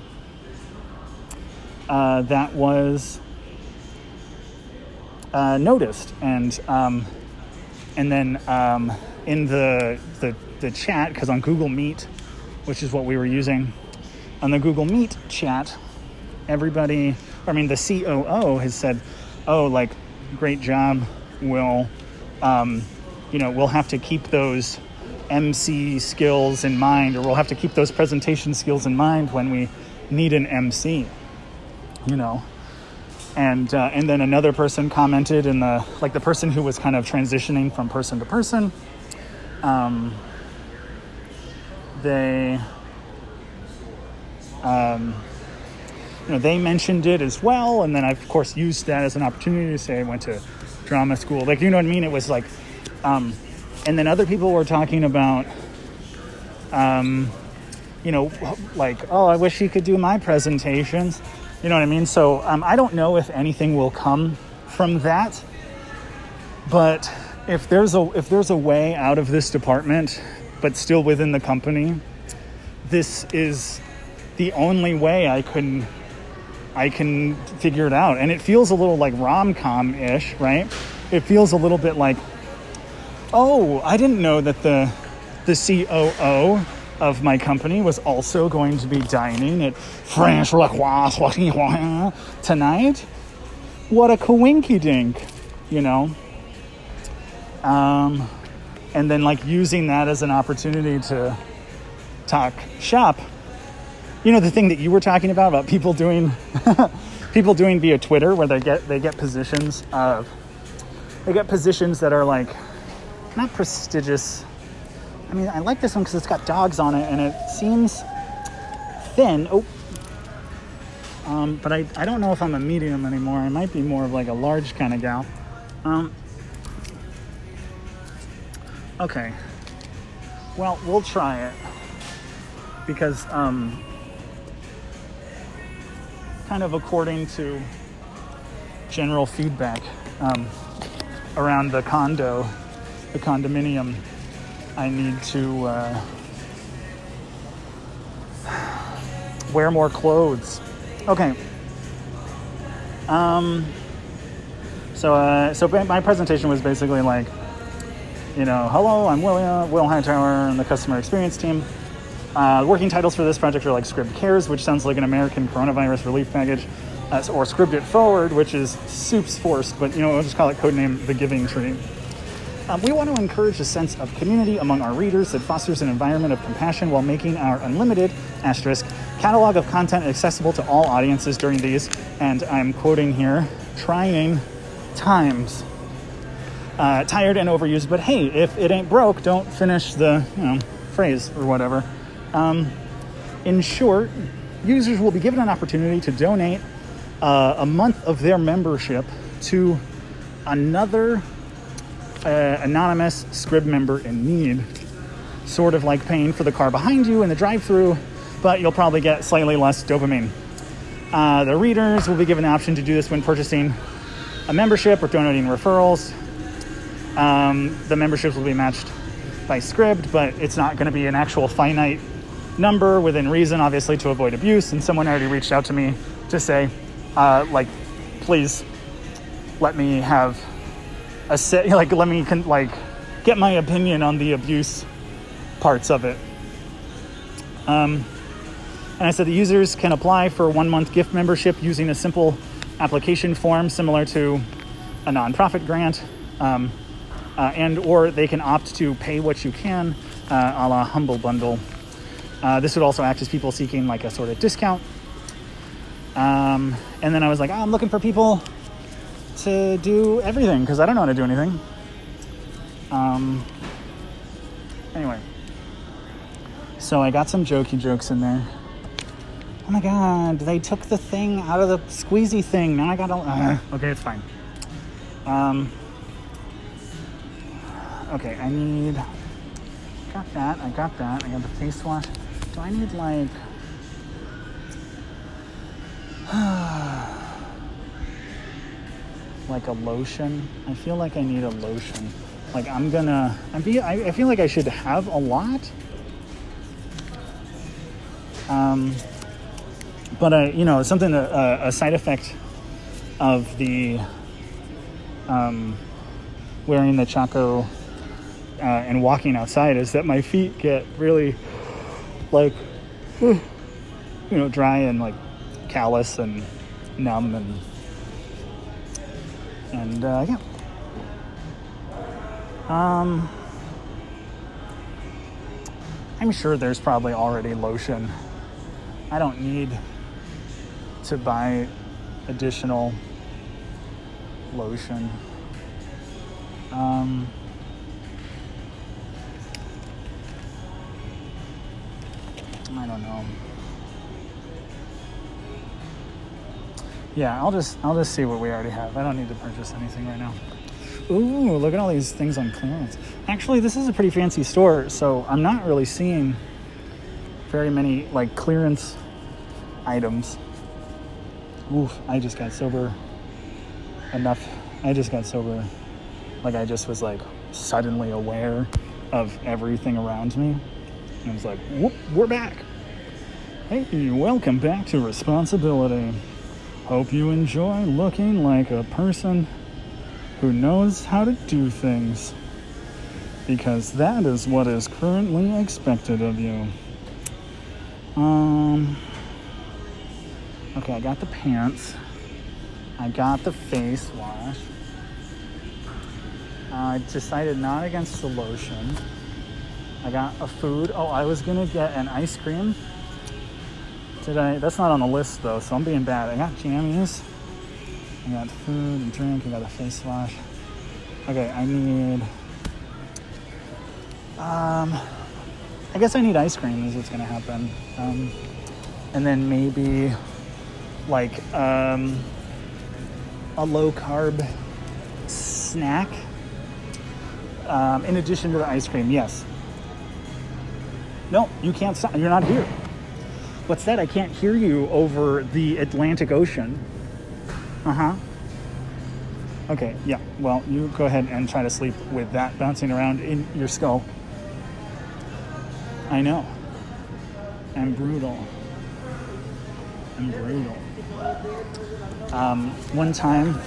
uh, that was uh, noticed and um, and then um, in the the, the chat because on Google Meet which is what we were using. On the Google Meet chat everybody I mean the COO has said oh like great job. We'll, um, you know we'll have to keep those MC skills in mind or we'll have to keep those presentation skills in mind when we need an MC you know? And uh, and then another person commented in the like the person who was kind of transitioning from person to person um, they um, you know they mentioned it as well and then i of course used that as an opportunity to say i went to drama school. Like you know what i mean? It was like um, and then other people were talking about um, you know like oh i wish he could do my presentations. You know what I mean? So um, I don't know if anything will come from that, but if there's a if there's a way out of this department, but still within the company, this is the only way I can I can figure it out. And it feels a little like rom com ish, right? It feels a little bit like, oh, I didn't know that the the COO of my company was also going to be dining at French La Joie tonight. What a coinky dink, you know? Um, and then, like, using that as an opportunity to talk shop. You know, the thing that you were talking about, about people doing. people doing via Twitter where they get they get positions of they get positions that are like not prestigious I mean, I like this one because it's got dogs on it and it seems thin. Oh. Um, but I, I don't know if I'm a medium anymore. I might be more of like a large kind of gal. Um, okay. Well, we'll try it because um, kind of according to general feedback um, around the condo, the condominium I need to uh, wear more clothes. Okay. Um, so, uh, so my presentation was basically like, you know, hello, I'm William, Will Hightower, and the customer experience team. Uh, working titles for this project are like Scribd Cares, which sounds like an American coronavirus relief package, uh, or Scribd It Forward, which is soups forced, but you know, we'll just call it codename The Giving Tree. Um, we want to encourage a sense of community among our readers that fosters an environment of compassion while making our unlimited asterisk catalog of content accessible to all audiences during these, and I'm quoting here, trying times. Uh, tired and overused, but hey, if it ain't broke, don't finish the you know phrase or whatever. Um, in short, users will be given an opportunity to donate uh, a month of their membership to another uh, anonymous Scribd member in need, sort of like paying for the car behind you in the drive-through, but you'll probably get slightly less dopamine. Uh, the readers will be given the option to do this when purchasing a membership or donating referrals. Um, the memberships will be matched by Scribd, but it's not going to be an actual finite number within reason, obviously, to avoid abuse. And someone already reached out to me to say, uh, like, please let me have a set, like, let me con- like get my opinion on the abuse parts of it. Um, and I said the users can apply for a one month gift membership using a simple application form similar to a nonprofit grant. Um, uh, and or they can opt to pay what you can uh, a la humble bundle. Uh, this would also act as people seeking like a sort of discount. Um, and then i was like oh, i'm looking for people to do everything because i don't know how to do anything. Um, anyway. So i got some jokey jokes in there. Oh my god they took the thing out of the squeezy thing. Now i gotta uh, okay it's fine. Um, okay, I need. Got that. I got that. I got the face wash. Do I need like? like a lotion? I feel like I need a lotion. Like I'm gonna. I feel. I, I feel like I should have a lot. Um, but I, you know, something that uh, a side effect of the um, wearing the Chaco uh, and walking outside is that my feet get really like you know dry and like callous and numb and and uh, yeah. Um i'm sure there's probably already lotion. I don't need to buy additional lotion. Um Know. Um, yeah, I'll just I'll just see what we already have. I don't need to purchase anything right now. Ooh, look at all these things on clearance. Actually, this is a pretty fancy store, so I'm not really seeing very many like clearance items. Oof, I just got sober enough. I just got sober. Like I just was like suddenly aware of everything around me. And I was like, whoop, we're back. Hey, welcome back to Responsibility. Hope you enjoy looking like a person who knows how to do things. Because that is what is currently expected of you. Um. Okay, I got the pants. I got the face wash. I decided not against the lotion. I got a food. Oh, I was gonna get an ice cream. I? That's not on the list though, so I'm being bad. I got jammies. I got food and drink. I got a face wash. Okay, I need. Um, I guess I need ice cream. Is what's gonna happen. Um, and then maybe like um, a low carb snack. Um, in addition to the ice cream, yes. No, you can't. You're not here. What's that? I can't hear you over the Atlantic Ocean. Uh huh. Okay, yeah. Well, you go ahead and try to sleep with that bouncing around in your skull. I know. I'm brutal. I'm brutal. Um, one time,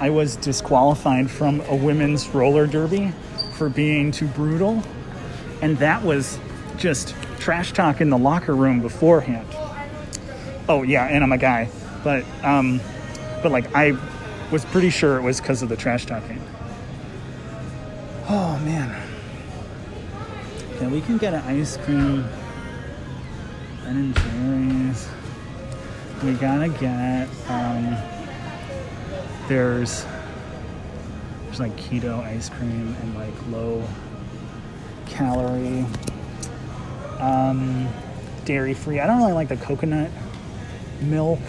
I was disqualified from a women's roller derby for being too brutal, and that was just trash talk in the locker room beforehand. Oh yeah, and I'm a guy, but um, but like I was pretty sure it was because of the trash talking. Oh man. Yeah, we can get an ice cream. Ben and Jerry's. We gotta get um, there's There's like keto ice cream and like low calorie, um, dairy free. I don't really like the coconut milk.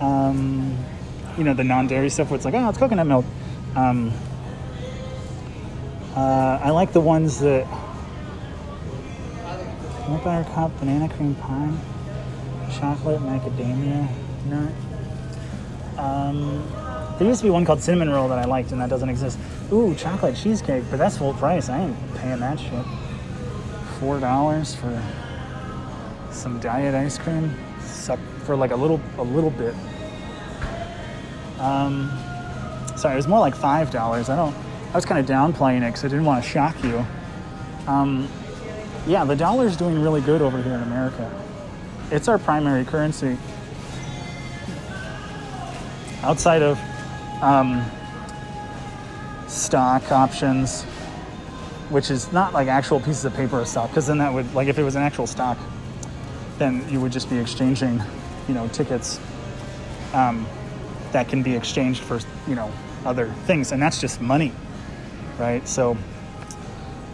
Um, you know, the non dairy stuff where it's like, oh, it's coconut milk. Um, uh, I like the ones that peanut butter cup, banana cream pie, chocolate macadamia nut. Um, there used to be one called cinnamon roll that I liked, and that doesn't exist. Ooh, chocolate cheesecake, but that's full price. I ain't paying that shit. Four dollars for some diet ice cream, for like a little, a little bit. Um, sorry, it was more like five dollars. I don't. I was kind of downplaying it because I didn't want to shock you. Um, yeah, the dollar's doing really good over here in America. It's our primary currency. Outside of um, stock options, which is not like actual pieces of paper or stock, because then that would, like, if it was an actual stock, then you would just be exchanging, you know, tickets um, that can be exchanged for, you know, other things, and that's just money, right? So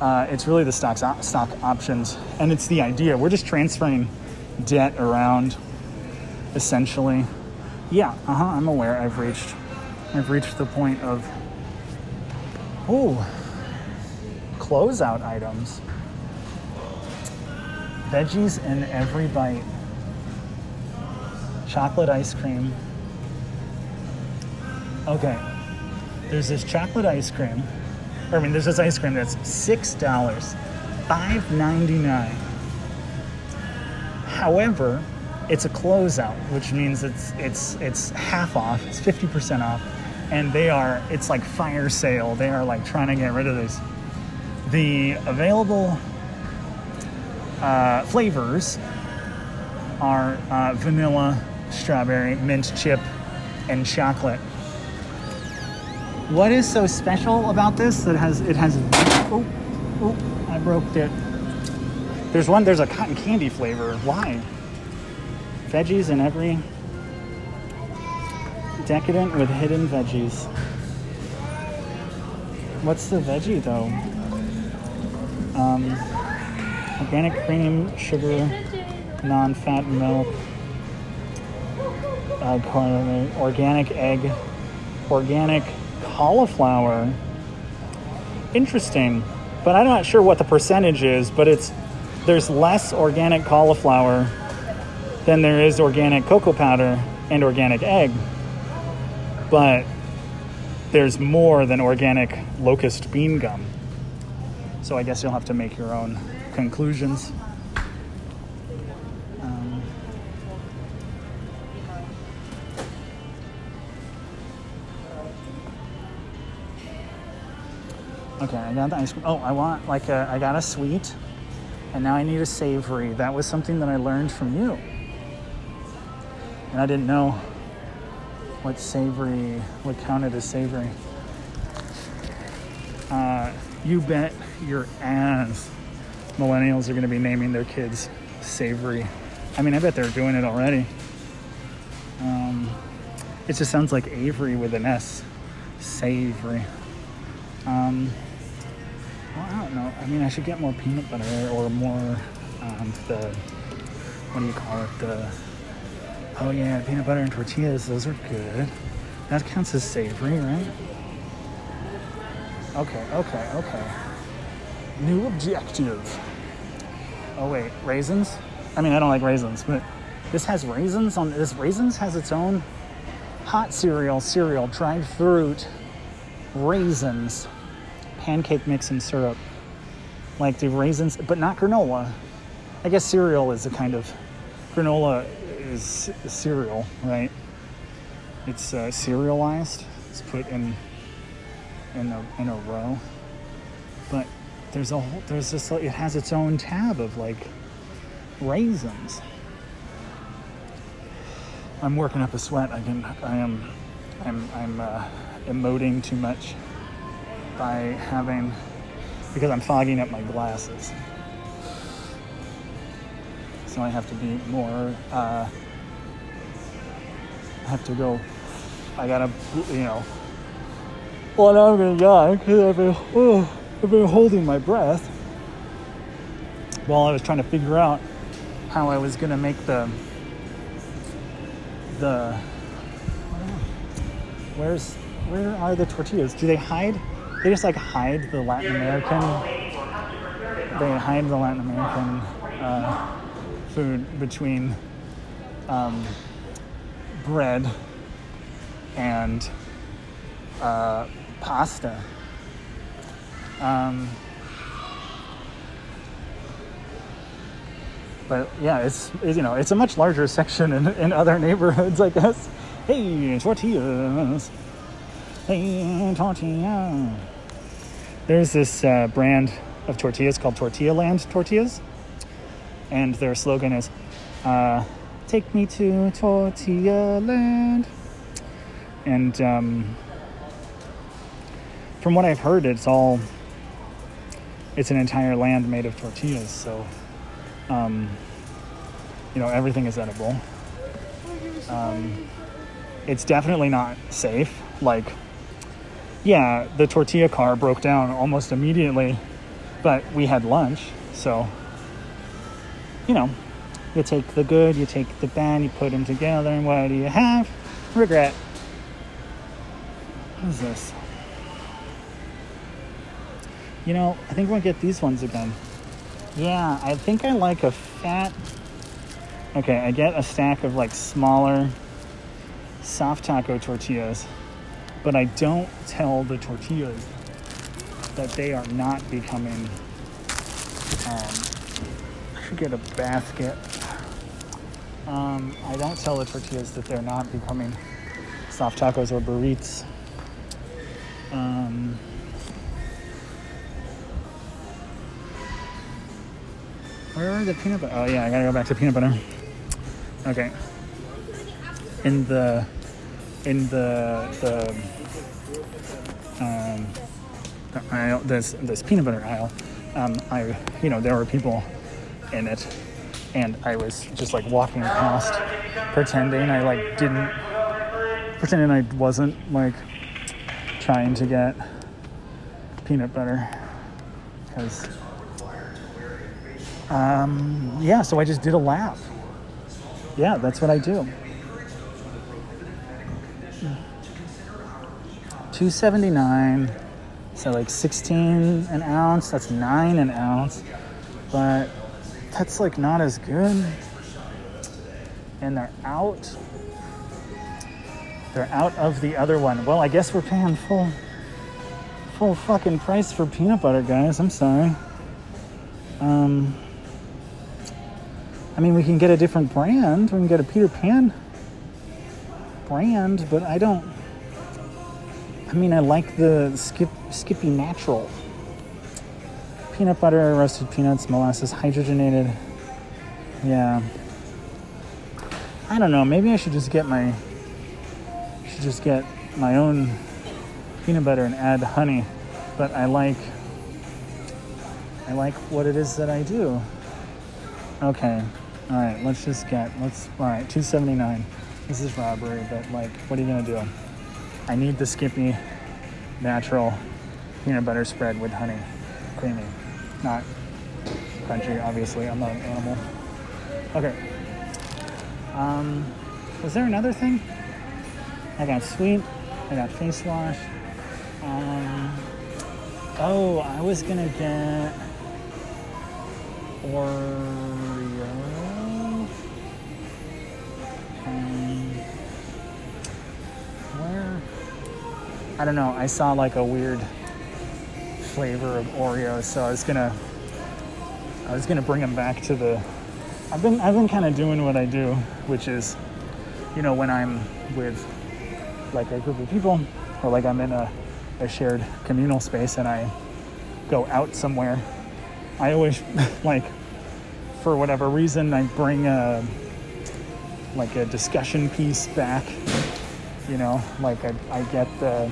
uh, it's really the stocks op- stock options, and it's the idea. We're just transferring debt around, essentially. Yeah, uh huh. I'm aware. I've reached, I've reached the point of, oh, closeout items. Veggies in every bite. Chocolate ice cream. Okay, there's this chocolate ice cream. I mean, there's this ice cream that's six dollars, five ninety nine. However, it's a closeout, which means it's it's it's half off. It's fifty percent off, and they are it's like fire sale. They are like trying to get rid of this. The available uh, flavors are uh, vanilla, strawberry, mint chip, and chocolate. What is so special about this that has it has oh oh I broke it. There's one there's a cotton candy flavor. Why? Veggies in every decadent with hidden veggies. What's the veggie though? Um, organic cream, sugar, non-fat milk, uh, organic egg, organic cauliflower. Interesting, but I'm not sure what the percentage is. But it's there's less organic cauliflower than there is organic cocoa powder and organic egg, but there's more than organic locust bean gum. So I guess you'll have to make your own conclusions. Um, okay, I got the ice cream. Oh, I want like a, I got a sweet, and now I need a savory. That was something that I learned from you, and I didn't know what savory what counted as savory. Uh, you bet your ass millennials are going to be naming their kids savory. I mean, I bet they're doing it already. Um, it just sounds like Avery with an S. Savory. Um, well, I don't know. I mean, I should get more peanut butter or more um, the what do you call it? The oh yeah, peanut butter and tortillas. Those are good. That counts as savory, right? Okay, okay, okay. New objective. Oh wait, raisins? I mean, I don't like raisins, but this has raisins on this. Raisins has its own hot cereal, cereal, dried fruit, raisins, pancake mix and syrup. Like the raisins, but not granola. I guess cereal is a kind of granola is cereal, right? It's uh, serialized. It's put in in a in a row. But there's a whole there's this like it has its own tab of like raisins. I'm working up a sweat. I can I am I'm I'm uh, emoting too much by having because I'm fogging up my glasses. So I have to be more. Uh, I have to go. I gotta you know Well, now I'm gonna die because I've been, oh, I've been holding my breath while I was trying to figure out how I was gonna make the the where's where are the tortillas? Do they hide? They just like hide the Latin American. They hide the Latin American uh, food between um, bread and uh, pasta. Um, but yeah, it's, it's you know it's a much larger section in, in other neighborhoods, I guess. Hey, tortillas. Hey, tortilla. There's this uh, brand of tortillas called Tortilla Land Tortillas, and their slogan is, uh, "Take me to Tortilla Land." And um, from what I've heard, it's all it's an entire land made of tortillas. So, um, you know, everything is edible. Um, it's definitely not safe. Like, yeah, the tortilla car broke down almost immediately, but we had lunch, so you know, you take the good, you take the bad, you put them together, and what do you have? Regret. What is this? You know, I think we'll get these ones again. Yeah, I think I like a fat. Okay, I get a stack of like smaller soft taco tortillas, but I don't tell the tortillas that they are not becoming. Um, I should get a basket. Um, I don't tell the tortillas that they're not becoming soft tacos or burritos. Um, where are the peanut butter? Oh yeah, I gotta go back to peanut butter. Okay. In the in the the um, the aisle, this this peanut butter aisle, um, I you know there were people in it, and I was just like walking past, pretending I like didn't, pretending I wasn't like trying to get peanut butter, because um, yeah, so I just did a lap. Yeah, that's what I do. 279 so like 16 an ounce that's 9 an ounce but that's like not as good. And they're out. They're out of the other one. Well i guess we're paying full full fucking price for peanut butter guys. I'm sorry. Um i mean we can get a different brand we can get a peter pan brand but i don't I mean, I like the Skip Skippy Natural. Peanut butter, roasted peanuts, molasses, hydrogenated. Yeah. I don't know. Maybe I should just get my should just get my own peanut butter and add honey. But I like I like what it is that I do. Okay. All right, let's just get let's all right, 279. This is robbery, but like what are you to do? I need the Skippy natural peanut butter spread with honey, creamy, not crunchy. Obviously, I'm not an animal. Okay. Um, was there another thing? I got sweet. I got face wash. Um, oh, I was gonna get Oreo. I don't know. I saw like a weird flavor of Oreos, so I was gonna I was gonna bring them back to the. I've been I've been kind of doing what I do, which is, you know, when I'm with like a group of people, or like I'm in a, a shared communal space and I go out somewhere, I always like for whatever reason I bring a like a discussion piece back. You know, like I, I get the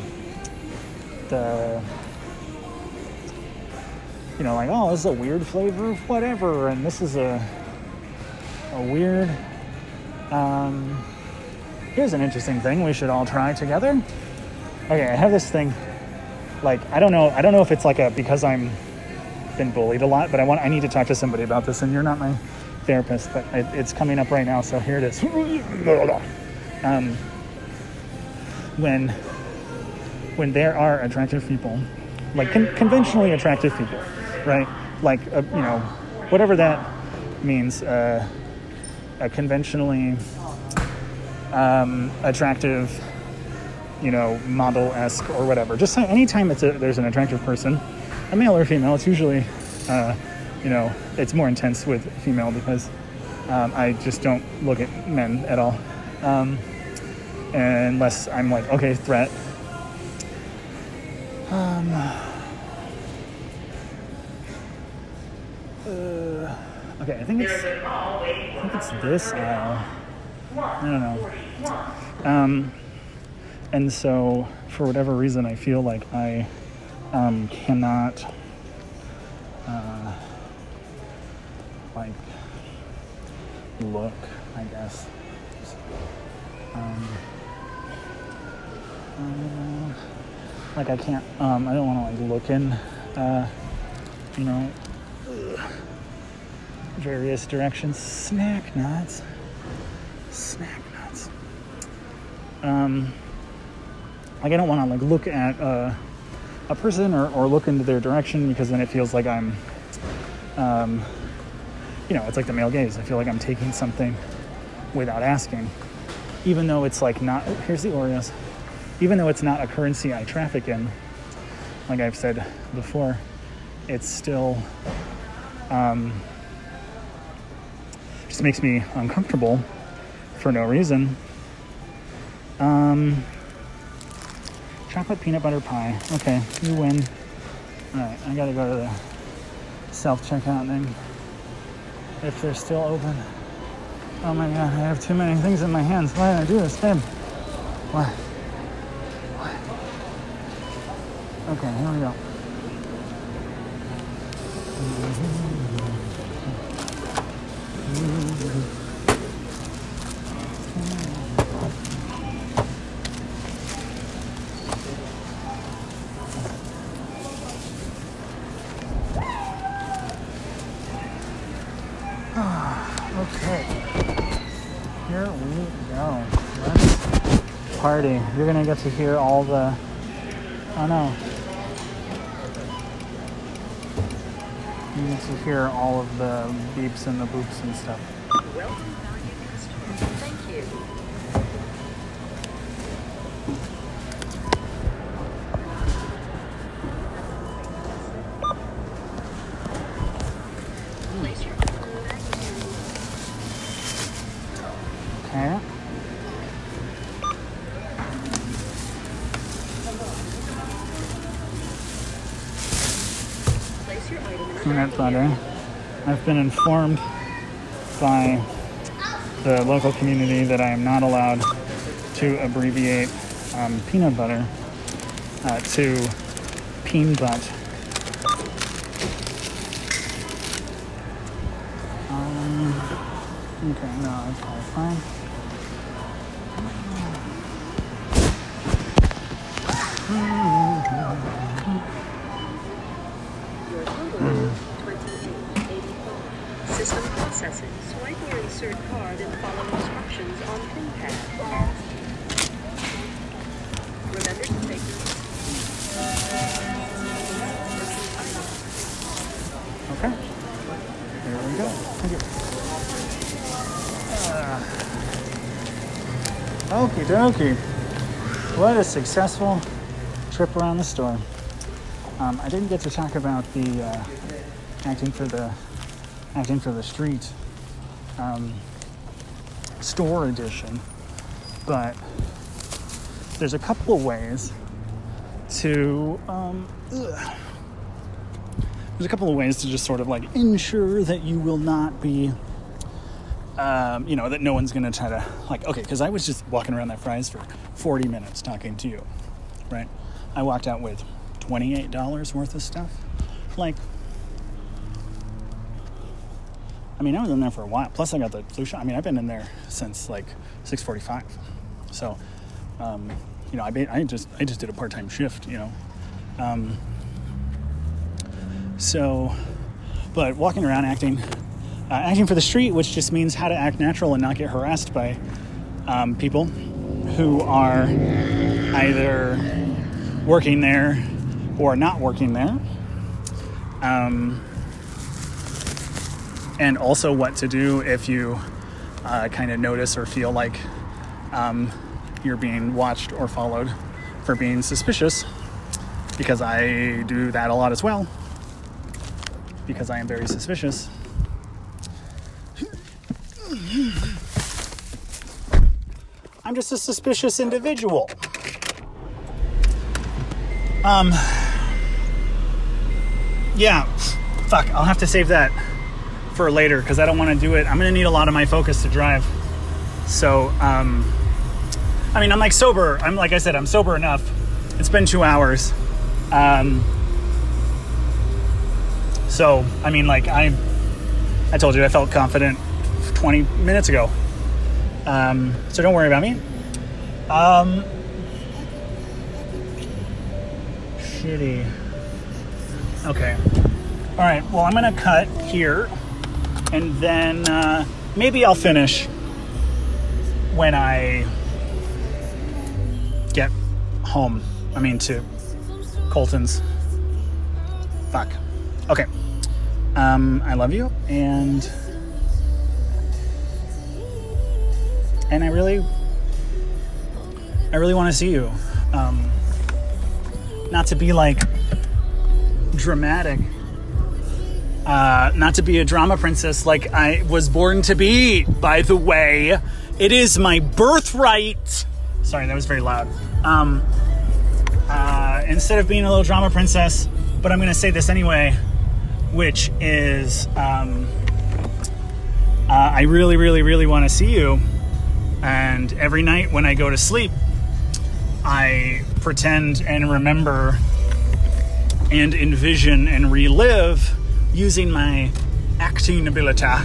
the you know, like, oh, this is a weird flavor of whatever, and this is a a weird. Um, here's an interesting thing we should all try together. Okay, I have this thing like I don't know. I don't know if it's like a because I'm been bullied a lot, but I want I need to talk to somebody about this. And you're not my therapist, but it, it's coming up right now. So here it is. um, when when there are attractive people, like con- conventionally attractive people, right? Like uh, you know, whatever that means. Uh, a conventionally um, attractive, you know, model esque or whatever. Just anytime it's a, there's an attractive person, a male or female, it's usually, uh, you know, it's more intense with female because um, I just don't look at men at all. Um, unless I'm like, okay, threat. Um, uh, okay, I think it's I think it's this aisle. I don't know. Um, and so, for whatever reason, I feel like I um, cannot, uh, like, look, I guess. Um, uh, like, I can't, um, I don't want to, like, look in, uh, you know, various directions. Snack nuts. Snack nuts. Um, like I don't want to like look at uh, a person or, or look into their direction because then it feels like I'm, um, you know, it's like the male gaze. I feel like I'm taking something without asking, even though it's like not. Here's the Oreos. Even though it's not a currency I traffic in, like I've said before, it's still. Um, just makes me uncomfortable for no reason. Um, chocolate peanut butter pie. Okay, you win. Alright, I gotta go to the self checkout thing. If they're still open. Oh my god, I have too many things in my hands. Why did I do this, babe? Why? Okay, here we go. Ah, okay. Here we go. Let's party. You're gonna get to hear all the. Oh no. To hear all of the beeps and the boops and stuff. Informed by the local community that I am not allowed to abbreviate um, peanut butter uh, to peen butt. Successful trip around the store. Um, I didn't get to talk about the uh, acting for the acting for the street um, store edition, but there's a couple of ways to um, there's a couple of ways to just sort of like ensure that you will not be um, you know that no one's gonna try to like okay because i was just walking around that Fry's for 40 minutes talking to you right? I walked out with $28 worth of stuff. Like i mean i was in there for a while. Plus i got the flu shot. I mean i've been in there since like 6.45 so um, you know I, I just i just did a part-time shift you know? Um, so, but walking around acting, uh, acting for the street, which just means how to act natural and not get harassed by um, people who are either working there or not working there. Um, and also what to do if you uh, kind of notice or feel like um, you're being watched or followed for being suspicious, because I do that a lot as well, because I am very suspicious. I'm just a suspicious individual. Um, yeah, fuck, I'll have to save that for later because I don't want to do it. I'm going to need a lot of my focus to drive. So, um, I mean, I'm like sober. I'm like I said, I'm sober enough. It's been two hours. Um, so, I mean, like I, I told you I felt confident 20 minutes ago. Um, so don't worry about me. Um, shitty. Okay. All right. Well, I'm gonna cut here, and then uh, maybe I'll finish when I get home. I mean, to Colton's. Fuck. Okay. Um, I love you, and and I really, I really want to see you. Um, not to be like dramatic, uh, not to be a drama princess like I was born to be. By the way, it is my birthright. Sorry, that was very loud. Um, uh, instead of being a little drama princess, but I'm going to say this anyway, which is um, uh, I really, really, really want to see you. And every night when I go to sleep, I pretend and remember and envision and relive using my acting ability uh,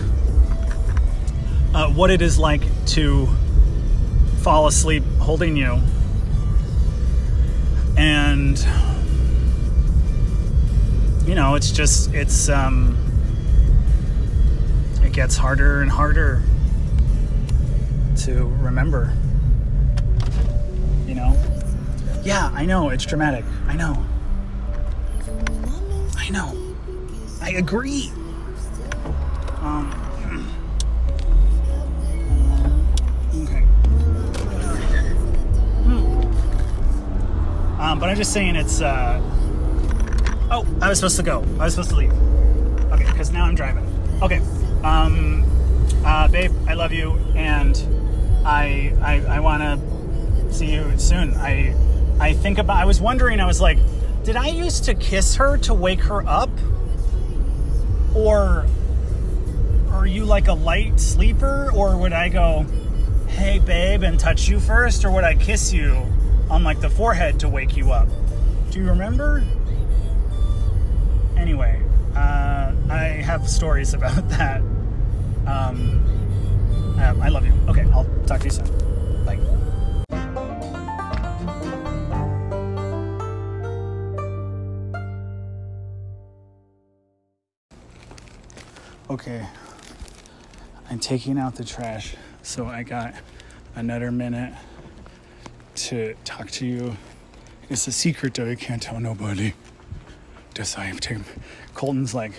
what it is like to fall asleep holding you. And, you know, it's just, it's, um, it gets harder and harder to remember. You know? Yeah, I know, it's dramatic. I know. I know. I agree. Um, okay. Hmm. Um, but I'm just saying it's, uh, oh, I was supposed to go. I was supposed to leave. Okay, because now I'm driving. Okay. Um, uh, babe, I love you, and I, I, I want to see you soon. I, I think about. I was wondering. I was like, did I used to kiss her to wake her up, or are you like a light sleeper, or would I go, hey babe, and touch you first, or would I kiss you on like the forehead to wake you up? Do you remember? Anyway, uh, I have stories about that. Um, um, I love you. Okay, I'll talk to you soon. Bye. Okay, I'm taking out the trash, so I got another minute to talk to you. It's a secret that I can't tell nobody. Just I have to. Colton's like,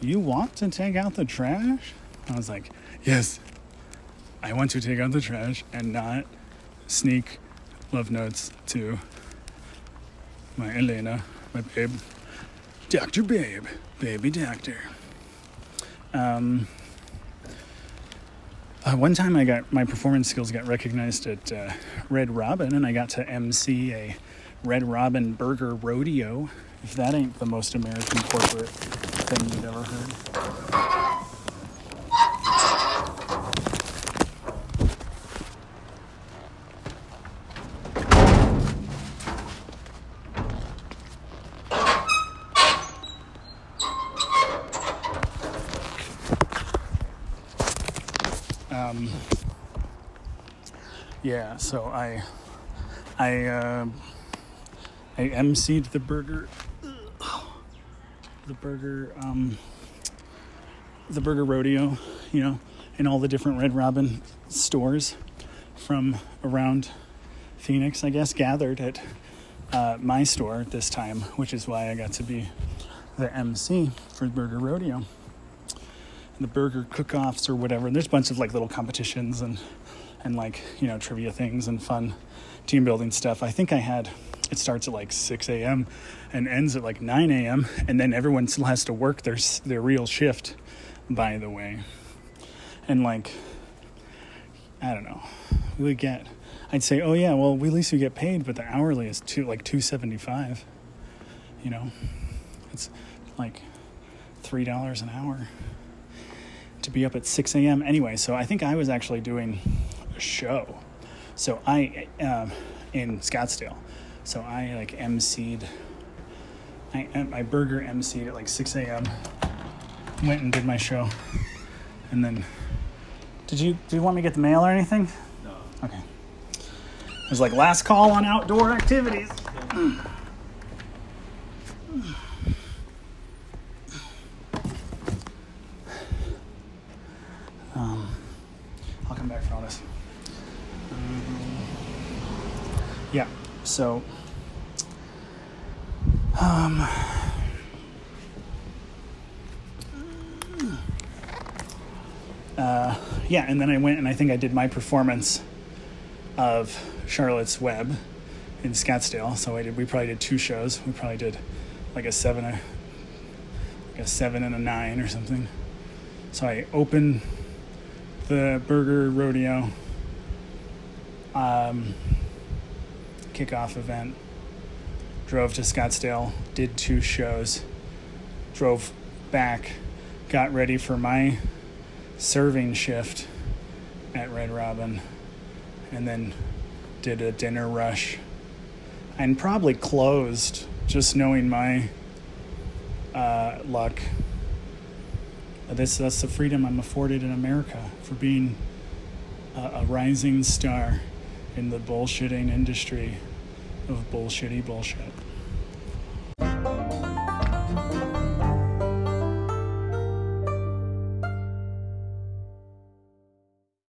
"You want to take out the trash?" I was like, "Yes, I want to take out the trash and not sneak love notes to my Elena, my babe, Doctor Babe, baby doctor." Um, uh, one time I got my performance skills got recognized at uh, Red Robin, and I got to MC a Red Robin Burger Rodeo. If that ain't the most American corporate thing you've ever heard. Um, yeah, so I, I, uh, I emceed the burger, the burger, um, the burger rodeo, you know, in all the different Red Robin stores from around Phoenix, I guess, gathered at uh, my store this time, which is why I got to be the MC for the Burger Rodeo. The burger cook-offs or whatever. And there's a bunch of like little competitions and and like you know trivia things and fun team building stuff. I think I had it starts at like 6 a.m. and ends at like 9 a.m. and then everyone still has to work their their real shift. By the way, and like I don't know, we get. I'd say, oh yeah, well, we at least we get paid, but the hourly is two like two seventy five. You know, it's like three dollars an hour to be up at six a.m. Anyway, so I think I was actually doing show. So I um, in Scottsdale. So I like emceed. I my burger emceed at like six a.m. Went and did my show, and then. Did you do you want me to get the mail or anything? No. Okay. It was like last call on outdoor activities. Um, I'll come back for all this. Um, yeah, so. Um, uh, yeah, and then I went and I think I did my performance of Charlotte's Web in Scottsdale. So I did. We probably did two shows. We probably did like a seven, a, like a seven and a nine or something. So I opened the Burger Rodeo um, kickoff event. Drove to Scottsdale, did two shows, drove back, got ready for my serving shift at Red Robin, and then did a dinner rush and probably closed just knowing my uh, luck. This, that's the freedom I'm afforded in America for being a, a rising star in the bullshitting industry of bullshitty bullshit.